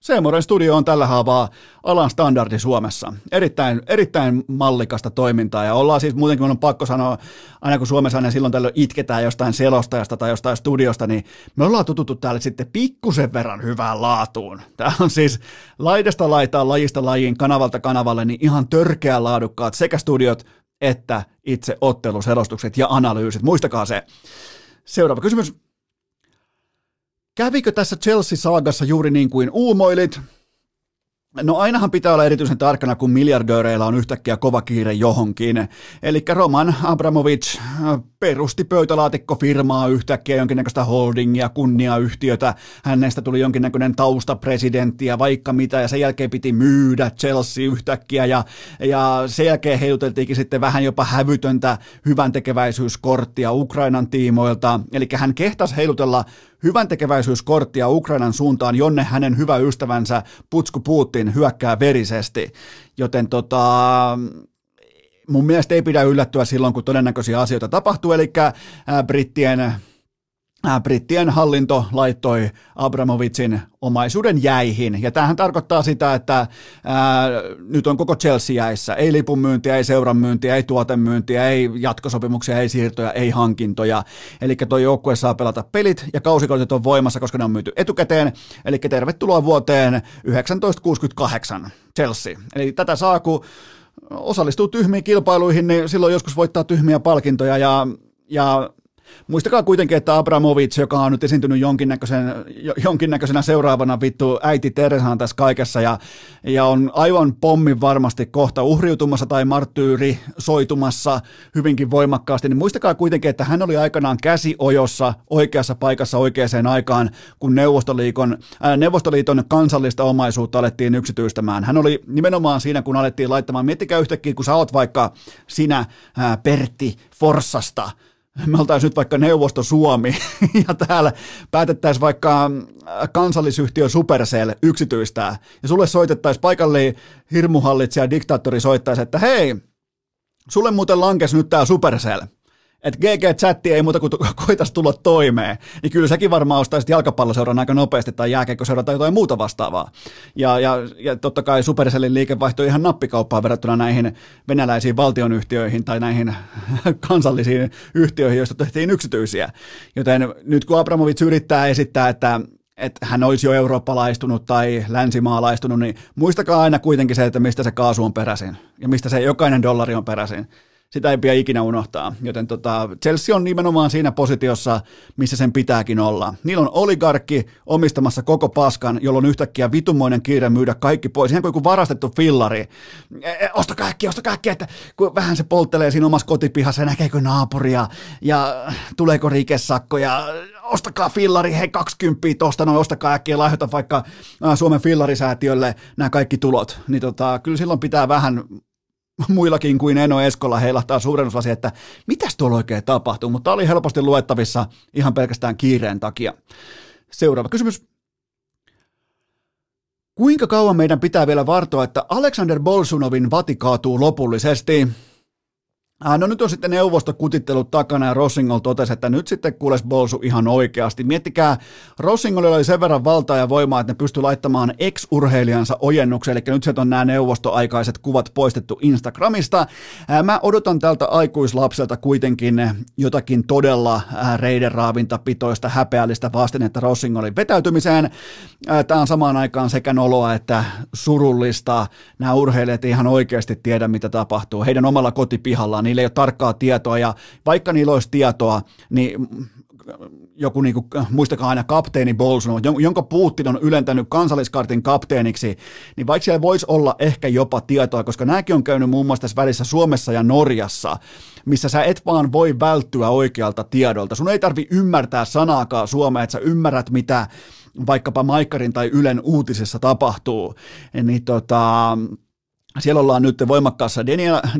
Seemoren studio on tällä haavaa alan standardi Suomessa. Erittäin, erittäin mallikasta toimintaa ja ollaan siis muutenkin on pakko sanoa, aina kun Suomessa aina silloin tällöin itketään jostain selostajasta tai jostain studiosta, niin me ollaan tututtu täällä sitten pikkusen verran hyvään laatuun. Tämä on siis laidasta laitaa, lajista lajiin, kanavalta kanavalle, niin ihan törkeä laadukkaat sekä studiot että itse otteluselostukset ja analyysit. Muistakaa se. Seuraava kysymys. Kävikö tässä Chelsea-saagassa juuri niin kuin uumoilit? No ainahan pitää olla erityisen tarkkana, kun miljardööreillä on yhtäkkiä kova kiire johonkin. Eli Roman Abramovich äh, perusti pöytälaatikkofirmaa yhtäkkiä, jonkinnäköistä holdingia, kunniayhtiötä. Hänestä tuli jonkinnäköinen taustapresidentti ja vaikka mitä, ja sen jälkeen piti myydä Chelsea yhtäkkiä, ja, ja sen jälkeen heiluteltiinkin sitten vähän jopa hävytöntä hyvän tekeväisyyskorttia Ukrainan tiimoilta. Eli hän kehtasi heilutella hyvän tekeväisyyskorttia Ukrainan suuntaan, jonne hänen hyvä ystävänsä Putsku Putin hyökkää verisesti. Joten tota, mun mielestä ei pidä yllättyä silloin, kun todennäköisiä asioita tapahtuu, eli brittien Brittien hallinto laittoi Abramovitsin omaisuuden jäihin. Ja tämähän tarkoittaa sitä, että ää, nyt on koko Chelsea jäissä. Ei lipunmyyntiä, ei seuran myyntiä, ei tuotemyyntiä, ei jatkosopimuksia, ei siirtoja, ei hankintoja. Eli tuo joukkue saa pelata pelit ja kausikaudet on voimassa, koska ne on myyty etukäteen. Eli tervetuloa vuoteen 1968 Chelsea. Eli tätä saa, kun osallistuu tyhmiin kilpailuihin, niin silloin joskus voittaa tyhmiä palkintoja ja ja Muistakaa kuitenkin, että Abramovic, joka on nyt esiintynyt jonkinnäköisen, jonkinnäköisenä seuraavana vittu äiti Teresaan tässä kaikessa ja, ja on aivan pommin varmasti kohta uhriutumassa tai marttyyri soitumassa hyvinkin voimakkaasti, niin muistakaa kuitenkin, että hän oli aikanaan käsiojossa oikeassa paikassa oikeaan aikaan, kun Neuvostoliiton, äh, Neuvostoliiton kansallista omaisuutta alettiin yksityistämään. Hän oli nimenomaan siinä, kun alettiin laittamaan, miettikää yhtäkkiä, kun sä oot vaikka sinä äh, Pertti Forssasta, me oltaisiin nyt vaikka Neuvosto Suomi ja täällä päätettäisiin vaikka äh, kansallisyhtiö Supercell yksityistää. Ja sulle soitettaisiin paikalle hirmuhallitsija diktaattori soittaisi, että hei, sulle muuten lankesi nyt tämä Supercell että GG-chatti ei muuta kuin koitaisi tulla toimeen, niin kyllä säkin varmaan ostaisit jalkapalloseuran aika nopeasti tai jääkeikkoseuran tai jotain muuta vastaavaa. Ja, ja, ja totta kai Supercellin liikevaihto ihan nappikauppaa verrattuna näihin venäläisiin valtionyhtiöihin tai näihin kansallisiin yhtiöihin, joista tehtiin yksityisiä. Joten nyt kun Abramovic yrittää esittää, että että hän olisi jo eurooppalaistunut tai länsimaalaistunut, niin muistakaa aina kuitenkin se, että mistä se kaasu on peräisin ja mistä se jokainen dollari on peräisin Sitä ei pidä ikinä unohtaa. Joten tota, Chelsea on nimenomaan siinä positiossa, missä sen pitääkin olla. Niillä on oligarkki omistamassa koko paskan, jolloin yhtäkkiä vitumoinen kiire myydä kaikki pois. Ihan kuin joku varastettu fillari. E, e, osta kaikki, osta kaikki, että kun vähän se polttelee siinä omassa kotipihassa näkeekö naapuria ja tuleeko rikesakko ja ostakaa fillari, hei 20 tosta, noin ostakaa äkkiä lahjoita vaikka Suomen fillarisäätiölle nämä kaikki tulot. Niin tota, kyllä silloin pitää vähän muillakin kuin Eno Eskolla heilahtaa suurennuslasi, että mitäs tuolla oikein tapahtuu, mutta oli helposti luettavissa ihan pelkästään kiireen takia. Seuraava kysymys. Kuinka kauan meidän pitää vielä vartoa, että Alexander Bolsunovin vati kaatuu lopullisesti? Äh, no nyt on sitten neuvostokutittelut takana ja Rossingol totesi, että nyt sitten kuules Bolsu ihan oikeasti. Miettikää, Rossingolilla oli sen verran valtaa ja voimaa, että ne pystyi laittamaan ex-urheilijansa ojennukseen, eli nyt se on nämä neuvostoaikaiset kuvat poistettu Instagramista. Äh, mä odotan tältä aikuislapselta kuitenkin jotakin todella äh, reidenraavintapitoista, häpeällistä vastinetta Rossingolin vetäytymiseen. Tämä on samaan aikaan sekä noloa että surullista. Nämä urheilijat ihan oikeasti tiedä, mitä tapahtuu. Heidän omalla kotipihallaan niillä ei ole tarkkaa tietoa ja vaikka niillä olisi tietoa, niin joku, niin kuin, muistakaa aina kapteeni Bolson, jonka Putin on ylentänyt kansalliskartin kapteeniksi, niin vaikka siellä voisi olla ehkä jopa tietoa, koska nämäkin on käynyt muun muassa tässä välissä Suomessa ja Norjassa, missä sä et vaan voi välttyä oikealta tiedolta. Sun ei tarvi ymmärtää sanaakaan Suomea, että sä ymmärrät, mitä vaikkapa Maikkarin tai Ylen uutisessa tapahtuu. Niin tota, siellä ollaan nyt voimakkaassa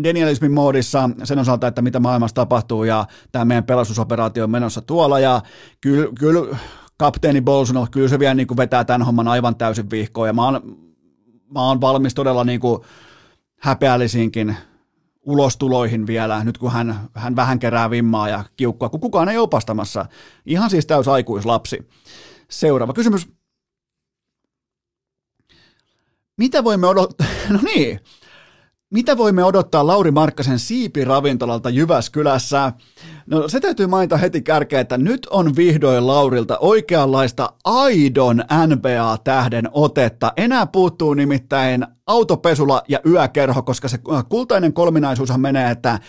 denialismin moodissa sen osalta, että mitä maailmassa tapahtuu ja tämä meidän pelastusoperaatio on menossa tuolla ja kyllä, kyllä kapteeni Bolsonaro, kyllä se vielä niin kuin vetää tämän homman aivan täysin vihkoon ja mä oon, mä oon valmis todella niin kuin häpeällisiinkin ulostuloihin vielä, nyt kun hän, hän vähän kerää vimmaa ja kiukkua, kun kukaan ei opastamassa. Ihan siis täys aikuislapsi. Seuraava kysymys. Mitä voimme odottaa? No niin. Mitä voimme odottaa Lauri Markkasen siipiravintolalta Jyväskylässä? No se täytyy mainita heti kärkeä, että nyt on vihdoin Laurilta oikeanlaista aidon NBA-tähden otetta. Enää puuttuu nimittäin autopesula ja yökerho, koska se äh, kultainen kolminaisuushan menee, että äh,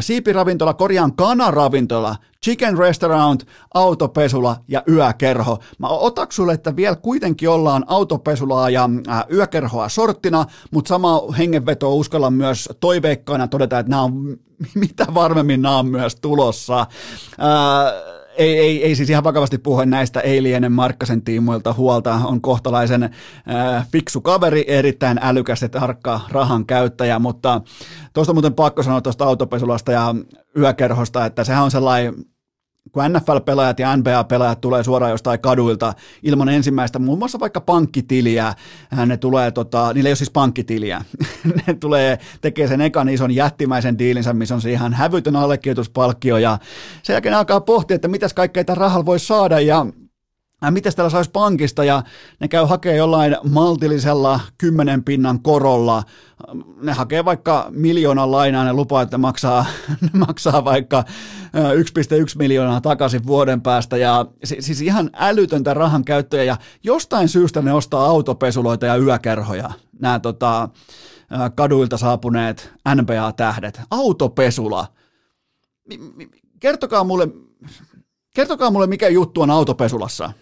siipiravintola, korjaan kanaravintola, chicken restaurant, autopesula ja yökerho. Mä otak sulle, että vielä kuitenkin ollaan autopesulaa ja äh, yökerhoa sorttina, mutta sama hengenveto uskalla myös toiveikkaana todeta, että nämä on mitä varmemmin nämä on myös tulossa. Ää, ei, ei, ei siis ihan vakavasti puhua näistä, ei liene Markkasen tiimoilta huolta, on kohtalaisen äh, fiksu kaveri, erittäin älykäs ja tarkka rahan käyttäjä, mutta tuosta muuten pakko sanoa tuosta autopesulasta ja yökerhosta, että sehän on sellainen kun NFL-pelaajat ja NBA-pelaajat tulee suoraan jostain kaduilta ilman ensimmäistä, muun muassa vaikka pankkitiliä, ne tulee, tota, niillä ei ole siis pankkitiliä, ne tulee, tekee sen ekan ison jättimäisen diilinsä, missä on se ihan hävytön allekirjoituspalkkio, ja sen jälkeen alkaa pohtia, että mitäs kaikkea tällä rahalla voi saada, ja miten täällä saisi pankista ja ne käy hakemaan jollain maltillisella kymmenen pinnan korolla. Ne hakee vaikka miljoonan lainaa, ne lupaa, että maksaa, ne maksaa vaikka 1,1 äh, miljoonaa takaisin vuoden päästä ja siis ihan älytöntä rahan käyttöä ja jostain syystä ne ostaa autopesuloita ja yökerhoja, nämä tota, kaduilta saapuneet NBA-tähdet. Autopesula. Kertokaa mulle, Kertokaa mulle, mikä juttu on autopesulassa.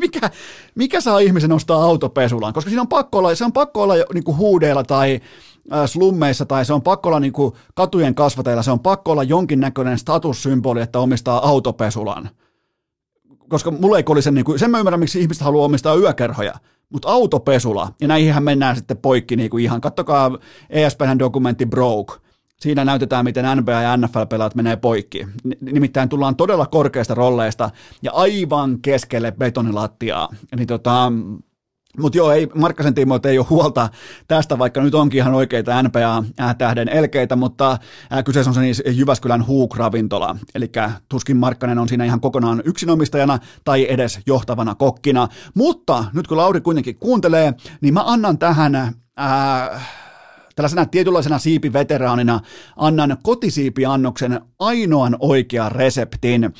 mikä, mikä saa ihmisen ostaa autopesulan? Koska siinä on pakko olla, se on pakko olla niin kuin huudeilla tai slummeissa tai se on pakko olla niin kuin katujen kasvateilla, se on pakko olla jonkinnäköinen statussymboli, että omistaa autopesulan. Koska mulle ei olisi niin kuin, sen mä ymmärrän, miksi ihmiset haluaa omistaa yökerhoja, mutta autopesula, ja näihinhän mennään sitten poikki niin ihan, kattokaa ESPN dokumentti Broke, Siinä näytetään, miten NBA ja NFL-pelaat menee poikki. Nimittäin tullaan todella korkeista rolleista ja aivan keskelle betonilattiaa. Eli tota, mutta joo, ei, Markkasen tiimoilta ei ole huolta tästä, vaikka nyt onkin ihan oikeita NBA-tähden elkeitä, mutta ää, kyseessä on se niin Jyväskylän Huuk-ravintola. Eli tuskin Markkanen on siinä ihan kokonaan yksinomistajana tai edes johtavana kokkina. Mutta nyt kun Lauri kuitenkin kuuntelee, niin mä annan tähän... Ää, Tällaisena tietynlaisena siipiveteraanina annan kotisiipiannoksen ainoan oikean reseptin.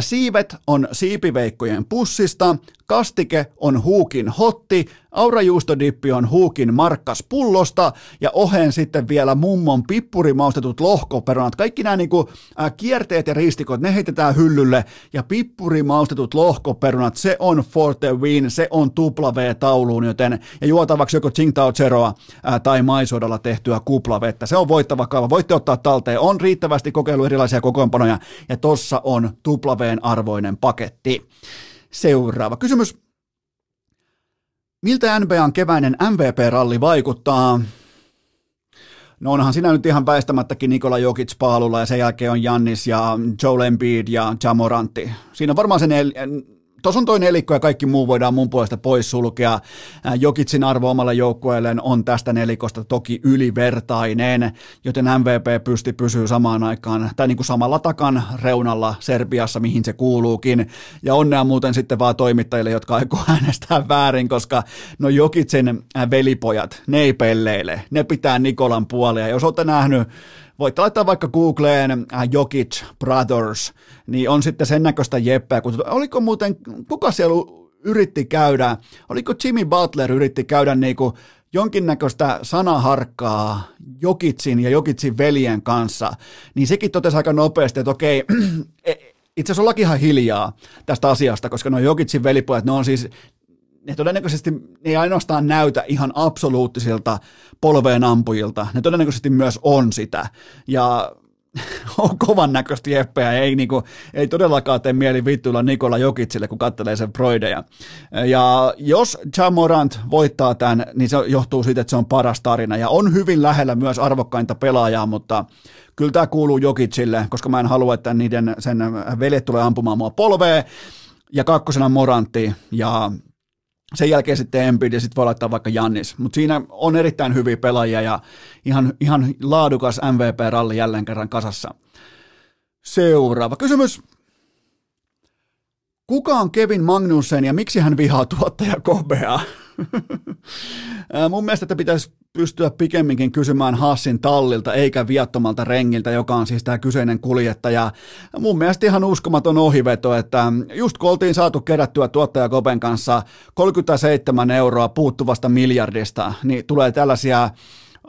Siivet on siipiveikkojen pussista, kastike on huukin hotti, aurajuustodippi on huukin markkas pullosta ja oheen sitten vielä mummon pippurimaustetut lohkoperunat. Kaikki nämä niinku, äh, kierteet ja ristikot, ne heitetään hyllylle ja pippurimaustetut lohkoperunat, se on for the win, se on tupla V-tauluun, joten ja juotavaksi joko Tsingtao Zeroa äh, tai maisodalla tehtyä kuplavettä. Se on voittava kaava, voitte ottaa talteen, on riittävästi kokeilu erilaisia kokoonpanoja ja tossa on tupla arvoinen paketti. Seuraava kysymys. Miltä NBAn keväinen MVP-ralli vaikuttaa? No onhan siinä nyt ihan väistämättäkin Nikola Jokic paalulla ja sen jälkeen on Jannis ja Joel Embiid ja Jamorantti. Siinä on varmaan sen Tuossa on toinen nelikko ja kaikki muu voidaan mun puolesta pois sulkea. Jokitsin arvo omalle joukkueelleen on tästä nelikosta toki ylivertainen, joten MVP pysti pysyy samaan aikaan, tai niin kuin samalla takan reunalla Serbiassa, mihin se kuuluukin. Ja onnea muuten sitten vaan toimittajille, jotka aikoo äänestää väärin, koska no Jokitsin velipojat, ne ei pelleile, ne pitää Nikolan puolia. Jos olette nähnyt voitte laittaa vaikka Googleen äh, Jokic Brothers, niin on sitten sen näköistä jeppeä. Kun, oliko muuten, kuka siellä yritti käydä, oliko Jimmy Butler yritti käydä niinku jonkinnäköistä sanaharkkaa Jokitsin ja Jokitsin veljen kanssa, niin sekin totesi aika nopeasti, että okei, e, itse asiassa ollakin ihan hiljaa tästä asiasta, koska no Jokitsin velipojat, ne on siis ne todennäköisesti ne ei ainoastaan näytä ihan absoluuttisilta polveen ampujilta, ne todennäköisesti myös on sitä. Ja on kovan näköistä jeppeä, ei, niinku, ei todellakaan tee mieli vittuilla Nikola Jokitsille, kun katselee sen Broideja. Ja jos Jamorant voittaa tämän, niin se johtuu siitä, että se on paras tarina, ja on hyvin lähellä myös arvokkainta pelaajaa, mutta kyllä tämä kuuluu Jokitsille, koska mä en halua, että niiden, sen veljet tulee ampumaan mua polveen, ja kakkosena Morantti, ja sen jälkeen sitten Embiid ja sitten voi laittaa vaikka Jannis. Mutta siinä on erittäin hyviä pelaajia ja ihan, ihan laadukas MVP-ralli jälleen kerran kasassa. Seuraava kysymys. Kuka on Kevin Magnussen ja miksi hän vihaa tuottaja Kobeaa? Mun mielestä että pitäisi pystyä pikemminkin kysymään Hassin tallilta eikä viattomalta rengiltä, joka on siis tämä kyseinen kuljettaja. Mun mielestä ihan uskomaton ohiveto, että just kun oltiin saatu kerättyä tuottaja Kopen kanssa 37 euroa puuttuvasta miljardista, niin tulee tällaisia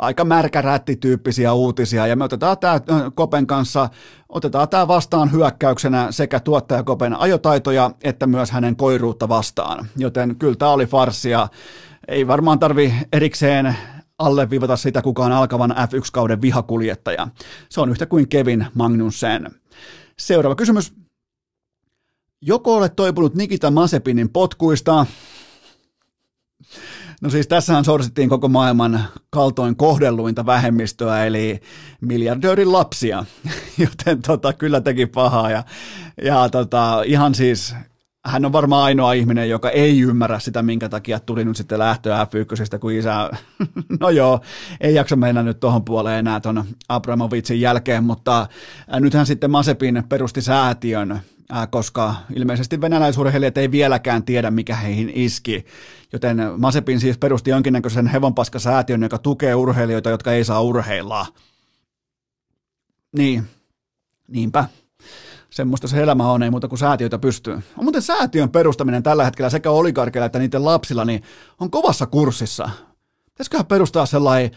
aika märkärättityyppisiä uutisia, ja me otetaan tämä Kopen kanssa, otetaan tämä vastaan hyökkäyksenä sekä tuottaja Kopen ajotaitoja, että myös hänen koiruutta vastaan. Joten kyllä tämä oli farssia. Ei varmaan tarvi erikseen alleviivata sitä, kuka on alkavan F1-kauden vihakuljettaja. Se on yhtä kuin Kevin Magnussen. Seuraava kysymys. Joko olet toipunut Nikita Masepinin potkuista? No siis tässähän sorsittiin koko maailman kaltoin kohdelluinta vähemmistöä, eli miljardöörin lapsia, joten tota, kyllä teki pahaa. Ja, ja tota, ihan siis hän on varmaan ainoa ihminen, joka ei ymmärrä sitä, minkä takia tuli nyt sitten lähtöä F1, kun isä, no joo, ei jaksa mennä nyt tuohon puoleen enää tuon Abramovitsin jälkeen, mutta nythän sitten Masepin perusti säätiön, koska ilmeisesti venäläisurheilijat ei vieläkään tiedä, mikä heihin iski, joten Masepin siis perusti jonkinnäköisen hevonpaskasäätiön, joka tukee urheilijoita, jotka ei saa urheilla. Niin, niinpä semmoista se elämä on, ei muuta kuin säätiöitä pystyy. On muuten säätiön perustaminen tällä hetkellä sekä oligarkeilla että niiden lapsilla, niin on kovassa kurssissa. Pitäisiköhän perustaa sellainen,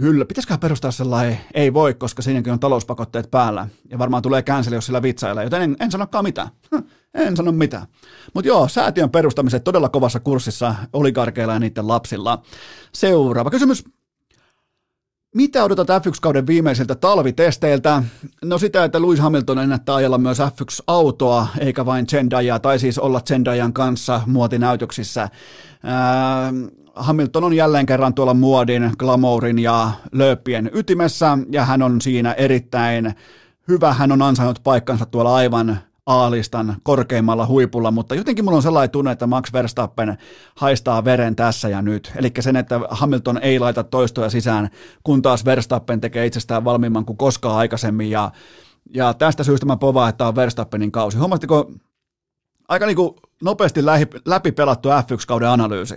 kyllä, pitäisiköhän perustaa sellainen, ei voi, koska siinäkin on talouspakotteet päällä. Ja varmaan tulee cancel, jos sillä vitsailla, joten en, en sanokaan mitään. En sano mitään. Mutta joo, säätiön perustamiset todella kovassa kurssissa oligarkeilla ja niiden lapsilla. Seuraava kysymys. Mitä odotat F1-kauden viimeisiltä talvitesteiltä? No sitä, että Lewis Hamilton ennättää ajella myös F1-autoa, eikä vain Zendaya, tai siis olla Zendayan kanssa muotinäytöksissä. Ää, Hamilton on jälleen kerran tuolla muodin, glamourin ja lööppien ytimessä, ja hän on siinä erittäin hyvä. Hän on ansainnut paikkansa tuolla aivan A-listan korkeimmalla huipulla, mutta jotenkin mulla on sellainen tunne, että Max Verstappen haistaa veren tässä ja nyt. Eli sen, että Hamilton ei laita toistoja sisään, kun taas Verstappen tekee itsestään valmiimman kuin koskaan aikaisemmin. Ja, ja tästä syystä mä povaan, että on Verstappenin kausi. Huomasitko aika niin kuin nopeasti läpi pelattu F1-kauden analyysi?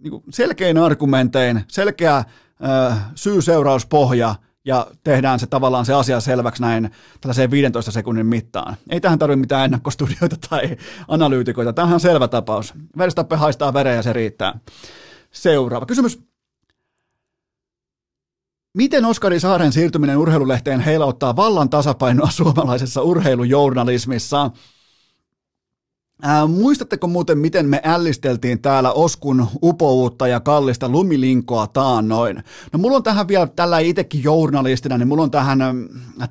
Niin selkein argumentein, selkeä syy-seurauspohja ja tehdään se tavallaan se asia selväksi näin tällaiseen 15 sekunnin mittaan. Ei tähän tarvitse mitään ennakkostudioita tai analyytikoita. Tämä on selvä tapaus. Verstappen haistaa vereen ja se riittää. Seuraava kysymys. Miten Oskari Saaren siirtyminen urheilulehteen heilauttaa vallan tasapainoa suomalaisessa urheilujournalismissa? Ää, muistatteko muuten, miten me ällisteltiin täällä Oskun upouutta ja kallista lumilinkoa taannoin? No mulla on tähän vielä tällä itsekin journalistina, niin mulla on tähän ä,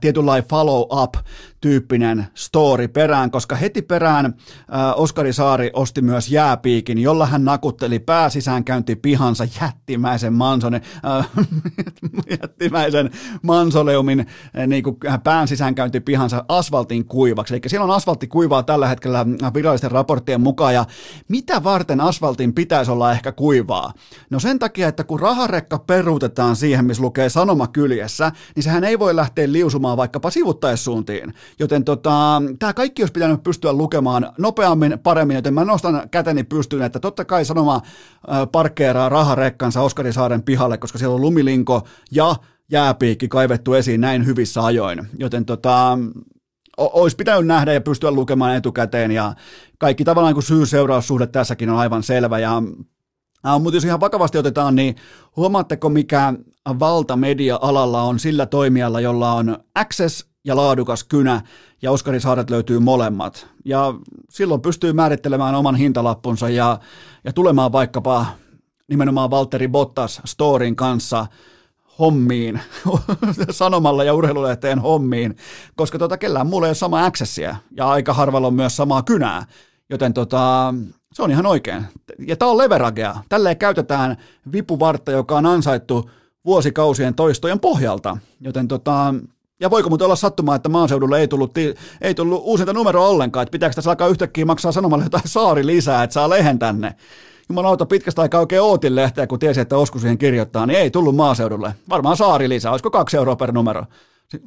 tietynlainen follow-up tyyppinen story perään, koska heti perään äh, Oskari Saari osti myös jääpiikin, jolla hän nakutteli pääsisäänkäynti pihansa jättimäisen mansone, äh, jättimäisen mansoleumin äh, niin kuin pään sisäänkäynti pihansa asfaltin kuivaksi. Eli siellä on asfaltti kuivaa tällä hetkellä virallisten raporttien mukaan, ja mitä varten asfaltin pitäisi olla ehkä kuivaa? No sen takia, että kun raharekka peruutetaan siihen, missä lukee sanoma kyljessä, niin sehän ei voi lähteä liusumaan vaikkapa sivuttaessuuntiin. Joten tota, tämä kaikki olisi pitänyt pystyä lukemaan nopeammin, paremmin, joten mä nostan käteni pystyyn, että totta kai sanoma parkkeeraa raharekkansa Oskari Saaren pihalle, koska siellä on lumilinko ja jääpiikki kaivettu esiin näin hyvissä ajoin. Joten tota, olisi pitänyt nähdä ja pystyä lukemaan etukäteen ja kaikki tavallaan kun syy-seuraussuhde tässäkin on aivan selvä ja mutta jos ihan vakavasti otetaan, niin huomaatteko mikä valta media-alalla on sillä toimijalla, jolla on access ja laadukas kynä, ja Oskari Saaret löytyy molemmat. Ja silloin pystyy määrittelemään oman hintalappunsa ja, ja tulemaan vaikkapa nimenomaan Valtteri Bottas Storin kanssa hommiin, sanomalla ja urheilulehteen hommiin, koska tota, kellään mulla ei ole sama accessia, ja aika harvalla on myös samaa kynää, joten tota, se on ihan oikein. Ja tämä on leveragea. Tälleen käytetään vipuvartta, joka on ansaittu vuosikausien toistojen pohjalta, joten tota, ja voiko muuten olla sattumaa, että maaseudulle ei tullut, ei tullut uusinta numeroa ollenkaan, että pitääkö tässä alkaa yhtäkkiä maksaa sanomalle jotain saari lisää, että saa lehen tänne. Jumalauta pitkästä aikaa oikein ootin lehteä, kun tiesi, että Osku siihen kirjoittaa, niin ei tullut maaseudulle. Varmaan saari lisää, olisiko kaksi euroa per numero.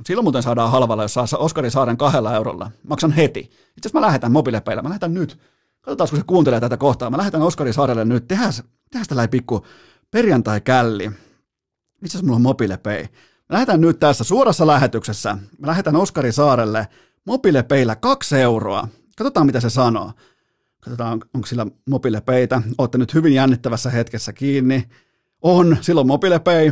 Silloin muuten saadaan halvalla, jos saa Oskari Saaren kahdella eurolla. Maksan heti. Itse asiassa mä lähetän mobiilepeillä, mä lähetän nyt. Katsotaan, kun se kuuntelee tätä kohtaa. Mä lähetän Oskari Saarelle nyt. Tehdään, tehdään tällä pikku perjantai-källi. Missä mulla on mobiilepei? Lähetän nyt tässä suorassa lähetyksessä, mä lähetän Oskari Saarelle mobiilepeillä kaksi euroa. Katsotaan, mitä se sanoo. Katsotaan, onko sillä mobiilepeitä. Olette nyt hyvin jännittävässä hetkessä kiinni. On, silloin mobiilepei.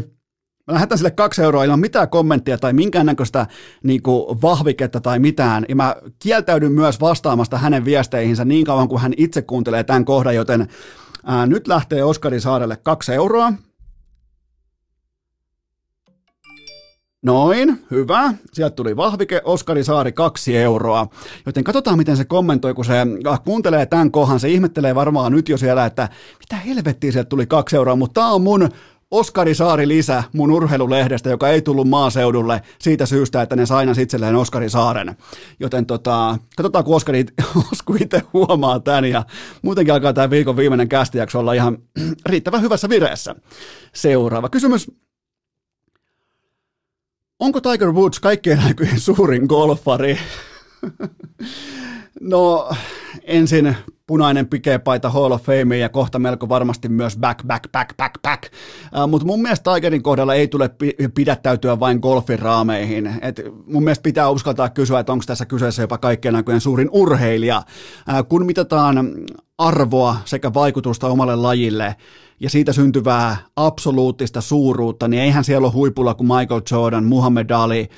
Mä lähetän sille kaksi euroa ilman mitään kommenttia tai minkäännäköistä niin kuin vahviketta tai mitään. Ja mä kieltäydyn myös vastaamasta hänen viesteihinsä niin kauan kuin hän itse kuuntelee tämän kohdan, joten ää, nyt lähtee Oskari Saarelle kaksi euroa. Noin, hyvä. Sieltä tuli vahvike, Oskari Saari kaksi euroa. Joten katsotaan, miten se kommentoi, kun se äh, kuuntelee tämän kohan. Se ihmettelee varmaan nyt jo siellä, että mitä helvettiä sieltä tuli kaksi euroa, mutta tämä on mun Oskari Saari lisä mun urheilulehdestä, joka ei tullut maaseudulle siitä syystä, että ne sainas itselleen Oskari Saaren. Joten tota, katsotaan, kun Oskari, Osku itse huomaa tämän ja muutenkin alkaa tämä viikon viimeinen kästijakso olla ihan riittävän hyvässä vireessä. Seuraava kysymys. Onko Tiger Woods kaikkien aikojen suurin golfari? no, ensin punainen pikepaita Hall of Fame ja kohta melko varmasti myös back, back, back, back, back. Uh, Mutta mun mielestä Tigerin kohdalla ei tule pidättäytyä vain golfin raameihin. Et mun mielestä pitää uskaltaa kysyä, että onko tässä kyseessä jopa kaikkien aikojen suurin urheilija. Uh, kun mitataan arvoa sekä vaikutusta omalle lajille, ja siitä syntyvää absoluuttista suuruutta, niin eihän siellä ole huipulla kuin Michael Jordan, Muhammad Ali,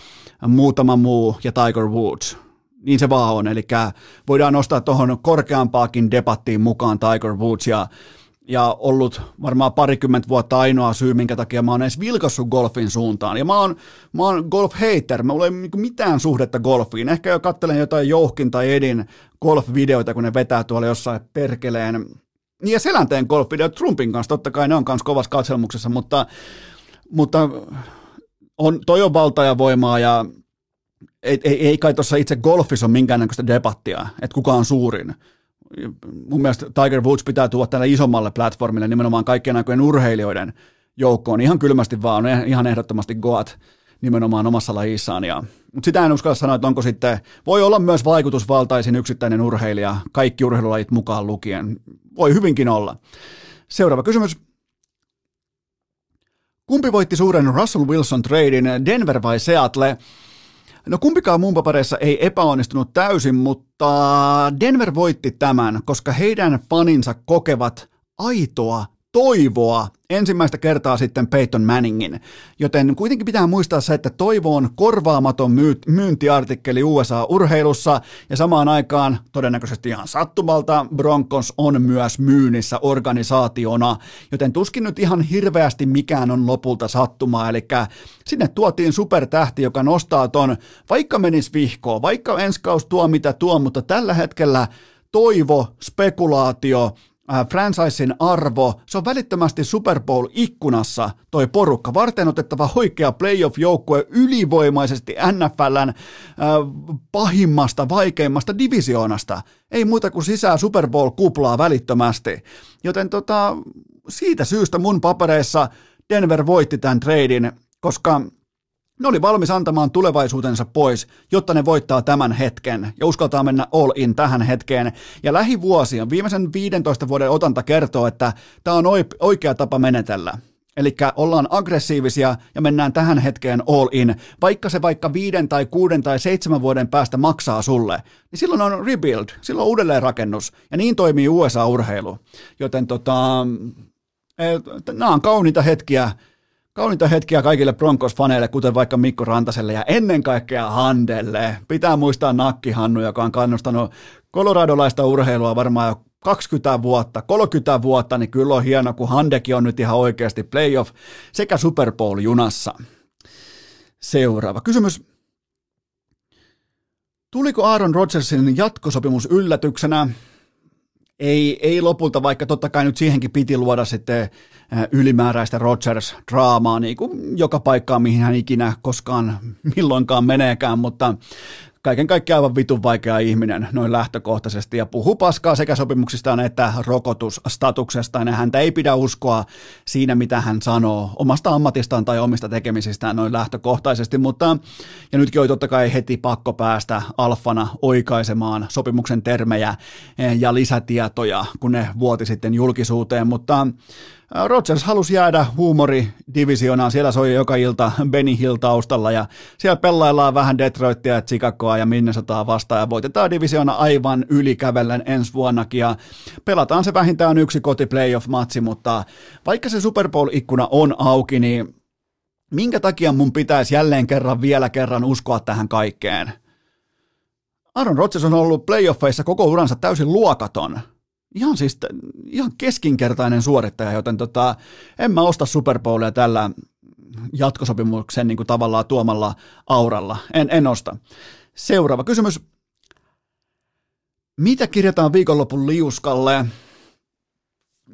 muutama muu ja Tiger Woods. Niin se vaan on, eli voidaan nostaa tuohon korkeampaakin debattiin mukaan Tiger Woods ja ja ollut varmaan parikymmentä vuotta ainoa syy, minkä takia mä oon edes vilkassut golfin suuntaan. Ja mä oon, mä oon golf-hater, mä olen niinku mitään suhdetta golfiin. Ehkä jo kattelen jotain Jouhkin tai Edin golf-videoita, kun ne vetää tuolla jossain perkeleen niin ja selänteen golfvideo Trumpin kanssa, totta kai ne on kanssa kovassa katselmuksessa, mutta, mutta on, toi on valta ja voimaa ja ei, ei, ei kai tuossa itse golfissa ole minkäännäköistä debattia, että kuka on suurin. Mun mielestä Tiger Woods pitää tuoda tälle isommalle platformille nimenomaan kaikkien aikojen urheilijoiden joukkoon. Ihan kylmästi vaan, ihan ehdottomasti Goat nimenomaan omassa lajissaan. Ja, mutta sitä en uskalla sanoa, että onko sitten, voi olla myös vaikutusvaltaisin yksittäinen urheilija, kaikki urheilulajit mukaan lukien. Voi hyvinkin olla. Seuraava kysymys. Kumpi voitti suuren Russell Wilson tradein, Denver vai Seattle? No kumpikaan mun papereissa ei epäonnistunut täysin, mutta Denver voitti tämän, koska heidän faninsa kokevat aitoa toivoa ensimmäistä kertaa sitten Peyton Manningin. Joten kuitenkin pitää muistaa se, että toivo on korvaamaton myyntiartikkeli USA-urheilussa ja samaan aikaan todennäköisesti ihan sattumalta Broncos on myös myynnissä organisaationa, joten tuskin nyt ihan hirveästi mikään on lopulta sattumaa, eli sinne tuotiin supertähti, joka nostaa ton, vaikka menis vihkoon, vaikka ensi tuo mitä tuo, mutta tällä hetkellä toivo, spekulaatio, äh, franchisein arvo, se on välittömästi Super Bowl-ikkunassa toi porukka, varten otettava oikea playoff-joukkue ylivoimaisesti NFLn äh, pahimmasta, vaikeimmasta divisioonasta. Ei muuta kuin sisään Super Bowl-kuplaa välittömästi. Joten tota, siitä syystä mun papereissa Denver voitti tämän treidin, koska ne oli valmis antamaan tulevaisuutensa pois, jotta ne voittaa tämän hetken ja uskaltaa mennä all in tähän hetkeen. Ja lähivuosien, viimeisen 15 vuoden otanta kertoo, että tämä on oikea tapa menetellä. Eli ollaan aggressiivisia ja mennään tähän hetkeen all in, vaikka se vaikka viiden tai kuuden tai seitsemän vuoden päästä maksaa sulle, niin silloin on rebuild, silloin uudelleenrakennus, ja niin toimii USA-urheilu. Joten tota, eh, nämä on kauniita hetkiä, Kauniita hetkiä kaikille Broncos-faneille, kuten vaikka Mikko Rantaselle ja ennen kaikkea Handelle. Pitää muistaa Nakkihannu, joka on kannustanut koloradolaista urheilua varmaan jo 20 vuotta, 30 vuotta, niin kyllä on hieno, kun Handekin on nyt ihan oikeasti playoff sekä Super Bowl junassa. Seuraava kysymys. Tuliko Aaron Rodgersin jatkosopimus yllätyksenä? Ei, ei lopulta, vaikka totta kai nyt siihenkin piti luoda sitten ylimääräistä Rodgers-draamaa niin kuin joka paikkaan, mihin hän ikinä koskaan milloinkaan meneekään, mutta kaiken kaikkiaan aivan vitun vaikea ihminen noin lähtökohtaisesti. Ja puhuu paskaa sekä sopimuksistaan että rokotusstatuksestaan. Ja häntä ei pidä uskoa siinä, mitä hän sanoo omasta ammatistaan tai omista tekemisistään noin lähtökohtaisesti, mutta ja nytkin oli totta kai heti pakko päästä alfana oikaisemaan sopimuksen termejä ja lisätietoja, kun ne vuoti sitten julkisuuteen, mutta Rodgers halusi jäädä huumoridivisioonaan, siellä soi joka ilta Benny Hill taustalla ja siellä pelaillaan vähän Detroitia, Chicagoa ja Minnesotaa vastaan ja voitetaan divisioona aivan ylikävellen ensi vuonnakin ja pelataan se vähintään yksi koti playoff-matsi, mutta vaikka se Super Bowl-ikkuna on auki, niin minkä takia mun pitäisi jälleen kerran vielä kerran uskoa tähän kaikkeen? Aaron Rodgers on ollut playoffeissa koko uransa täysin luokaton – ihan siis ihan keskinkertainen suorittaja, joten tota, en mä osta Super Bowlia tällä jatkosopimuksen niin kuin tavallaan tuomalla auralla. En, en osta. Seuraava kysymys. Mitä kirjataan viikonlopun liuskalle?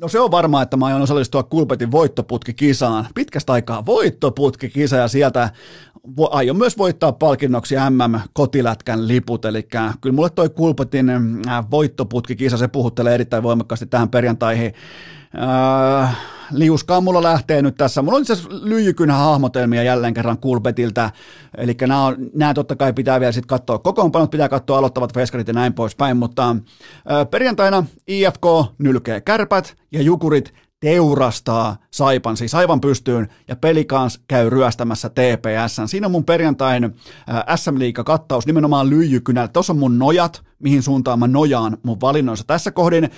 No se on varmaa, että mä aion osallistua Kulpetin voittoputkikisaan. Pitkästä aikaa voittoputkikisa ja sieltä aion myös voittaa palkinnoksi MM-kotilätkän liput, eli kyllä mulle toi Kulpetin äh, voittoputkikisa, se puhuttelee erittäin voimakkaasti tähän perjantaihin. Äh, liuskaa mulla lähtee nyt tässä. Mulla on itse asiassa hahmotelmia jälleen kerran Kulpetiltä, eli nämä, on, nämä totta kai pitää vielä sitten katsoa kokoonpanot, pitää katsoa aloittavat feskarit ja näin poispäin, mutta äh, perjantaina IFK nylkee kärpät ja Jukurit teurastaa Saipan, siis aivan pystyyn, ja Pelikans käy ryöstämässä TPS. Siinä on mun perjantain SM kattaus nimenomaan lyijykynä. Tuossa on mun nojat, mihin suuntaan mä nojaan mun valinnoissa. Tässä kohdin äh,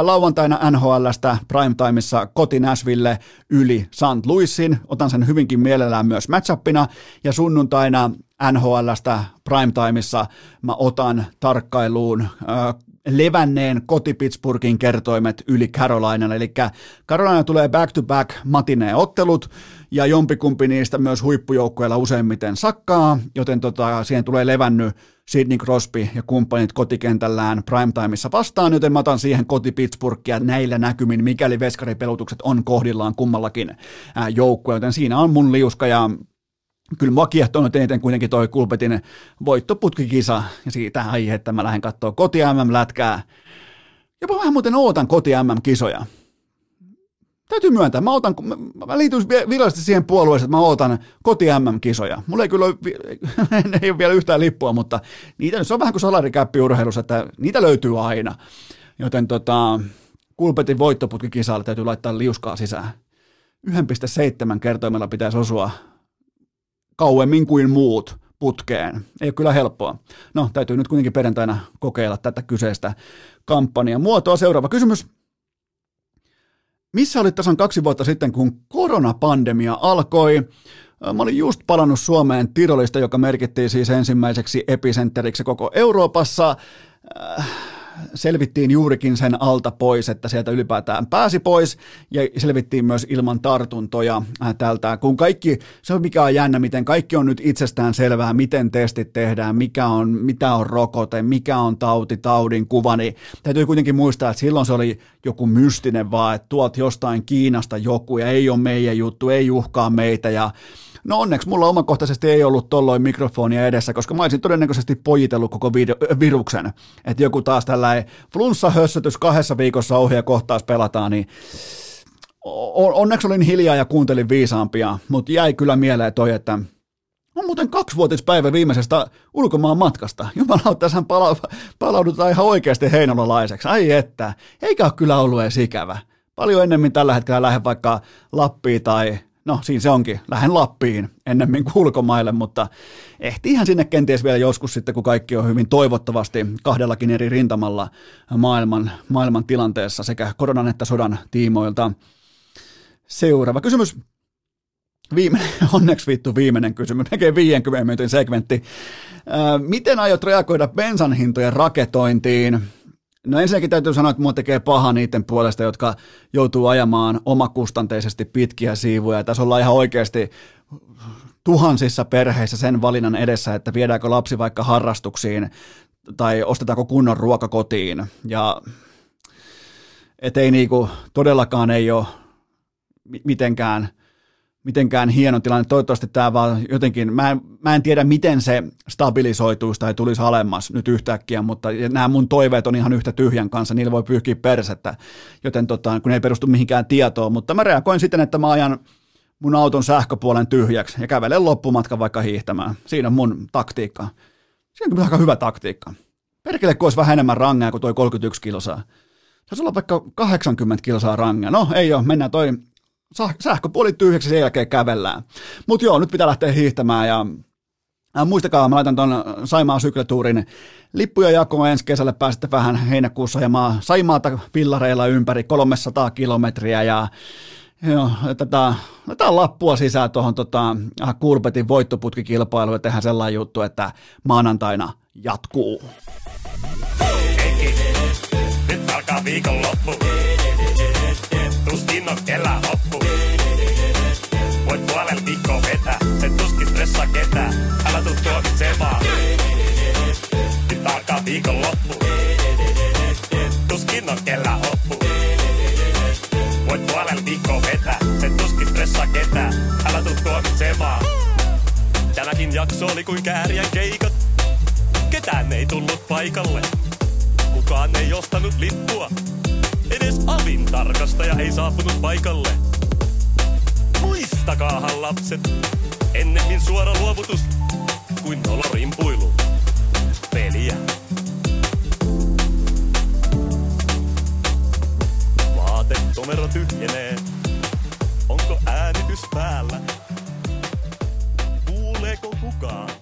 lauantaina NHLstä primetimeissa koti Nashville yli St. Louisin. Otan sen hyvinkin mielellään myös matchupina. Ja sunnuntaina NHLstä primetimeissa mä otan tarkkailuun äh, levänneen koti Pittsburghin kertoimet yli Carolina. Eli Carolina tulee back-to-back matineen ottelut, ja jompikumpi niistä myös huippujoukkueilla useimmiten sakkaa, joten tota, siihen tulee levännyt Sidney Crosby ja kumppanit kotikentällään primetimeissa vastaan, joten mä otan siihen koti Pittsburghia näillä näkymin, mikäli veskaripelutukset on kohdillaan kummallakin joukkueella, joten siinä on mun liuska ja kyllä mua kiehtoo nyt eniten kuitenkin toi Kulpetin voittoputkikisa ja siitä aihe, että mä lähden katsoa koti MM-lätkää. Jopa vähän muuten ootan koti MM-kisoja. Täytyy myöntää, mä, otan, mä liityn virallisesti siihen puolueeseen, että mä ootan koti MM-kisoja. Mulla ei kyllä ole, ei ole vielä yhtään lippua, mutta niitä se on vähän kuin salarikäppi urheilussa, että niitä löytyy aina. Joten tota, Kulpetin voittoputkikisalle täytyy laittaa liuskaa sisään. 1,7 kertoimella pitäisi osua kauemmin kuin muut putkeen. Ei ole kyllä helppoa. No, täytyy nyt kuitenkin perjantaina kokeilla tätä kyseistä kampanjaa. Muotoa seuraava kysymys. Missä olit tasan kaksi vuotta sitten, kun koronapandemia alkoi? Mä olin just palannut Suomeen Tirolista, joka merkittiin siis ensimmäiseksi epicenteriksi koko Euroopassa. Äh, selvittiin juurikin sen alta pois, että sieltä ylipäätään pääsi pois ja selvittiin myös ilman tartuntoja äh, tältä. Kun kaikki, se on mikä on jännä, miten kaikki on nyt itsestään selvää, miten testit tehdään, mikä on, mitä on rokote, mikä on tauti, taudin kuva, niin täytyy kuitenkin muistaa, että silloin se oli joku mystinen vaan, että tuolta jostain Kiinasta joku ja ei ole meidän juttu, ei uhkaa meitä ja No onneksi mulla omakohtaisesti ei ollut tolloin mikrofonia edessä, koska mä olisin todennäköisesti pojitellut koko viruksen. Että joku taas tällainen flunssahössötys kahdessa viikossa ohi ja kohtaus pelataan, niin onneksi olin hiljaa ja kuuntelin viisaampia, mutta jäi kyllä mieleen toi, että on muuten kaksivuotispäivä viimeisestä ulkomaan matkasta. Jumalauta, hän pala- palaudutaan ihan oikeasti heinolalaiseksi. Ai että, eikä ole kyllä ollut edes ikävä. Paljon ennemmin tällä hetkellä lähde vaikka Lappiin tai no siinä se onkin, lähden Lappiin ennemmin kuin ulkomaille, mutta ehtiihän sinne kenties vielä joskus sitten, kun kaikki on hyvin toivottavasti kahdellakin eri rintamalla maailman, maailman tilanteessa sekä koronan että sodan tiimoilta. Seuraava kysymys. Viimeinen, onneksi vittu viimeinen kysymys, melkein 50 minuutin segmentti. Miten aiot reagoida bensan hintojen raketointiin? No ensinnäkin täytyy sanoa, että mua tekee paha niiden puolesta, jotka joutuu ajamaan omakustanteisesti pitkiä siivuja. Tässä ollaan ihan oikeasti tuhansissa perheissä sen valinnan edessä, että viedäänkö lapsi vaikka harrastuksiin tai ostetaanko kunnon ruoka kotiin. Ja et ei niinku, todellakaan ei ole mitenkään – mitenkään hieno tilanne. Toivottavasti tämä vaan jotenkin, mä en, mä en tiedä miten se stabilisoituisi tai tulisi alemmas nyt yhtäkkiä, mutta nämä mun toiveet on ihan yhtä tyhjän kanssa, niillä voi pyyhkiä persettä, joten tota, kun ei perustu mihinkään tietoon, mutta mä reagoin siten, että mä ajan mun auton sähköpuolen tyhjäksi ja kävelen loppumatka vaikka hiihtämään. Siinä on mun taktiikka. Siinä on aika hyvä taktiikka. Perkele, kun olisi vähän enemmän rangaa kuin toi 31 kilsaa. Saisi olla vaikka 80 kilsaa rangaa. No ei ole, mennään toi sähköpuoli tyhjäksi sen jälkeen kävellään. Mutta joo, nyt pitää lähteä hiihtämään ja Muistakaa, mä laitan tuon Saimaan sykletuurin lippuja jakoon ensi kesälle pääsette vähän heinäkuussa ajamaan Saimaata villareilla ympäri 300 kilometriä ja Joo, tätä, tätä lappua sisään tuohon tota, Kurbetin voittoputkikilpailuun ja tehdään sellainen juttu, että maanantaina jatkuu. Nyt alkaa viikonloppu. Tuskin on kellä hoppu. Voit puolella viikkoa vetää, se tuskin stressaa ketään. Älä tuu tuomitsemaan. Nyt alkaa viikonloppu. Tuskin on kellä hoppu. Voit puolella viikkoa vetää, se tuskin stressaa ketään. Älä tuu tuomitsemaan. Tämäkin jakso oli kuin kääriän keikat. Ketään ei tullut paikalle. Kukaan ei ostanut lippua. Edes avin tarkastaja ei saapunut paikalle. Muistakaahan lapset, ennemmin suora luovutus kuin rimpuilu. Peliä. Vaatetomero tyhjenee. Onko äänitys päällä? Kuuleeko kukaan?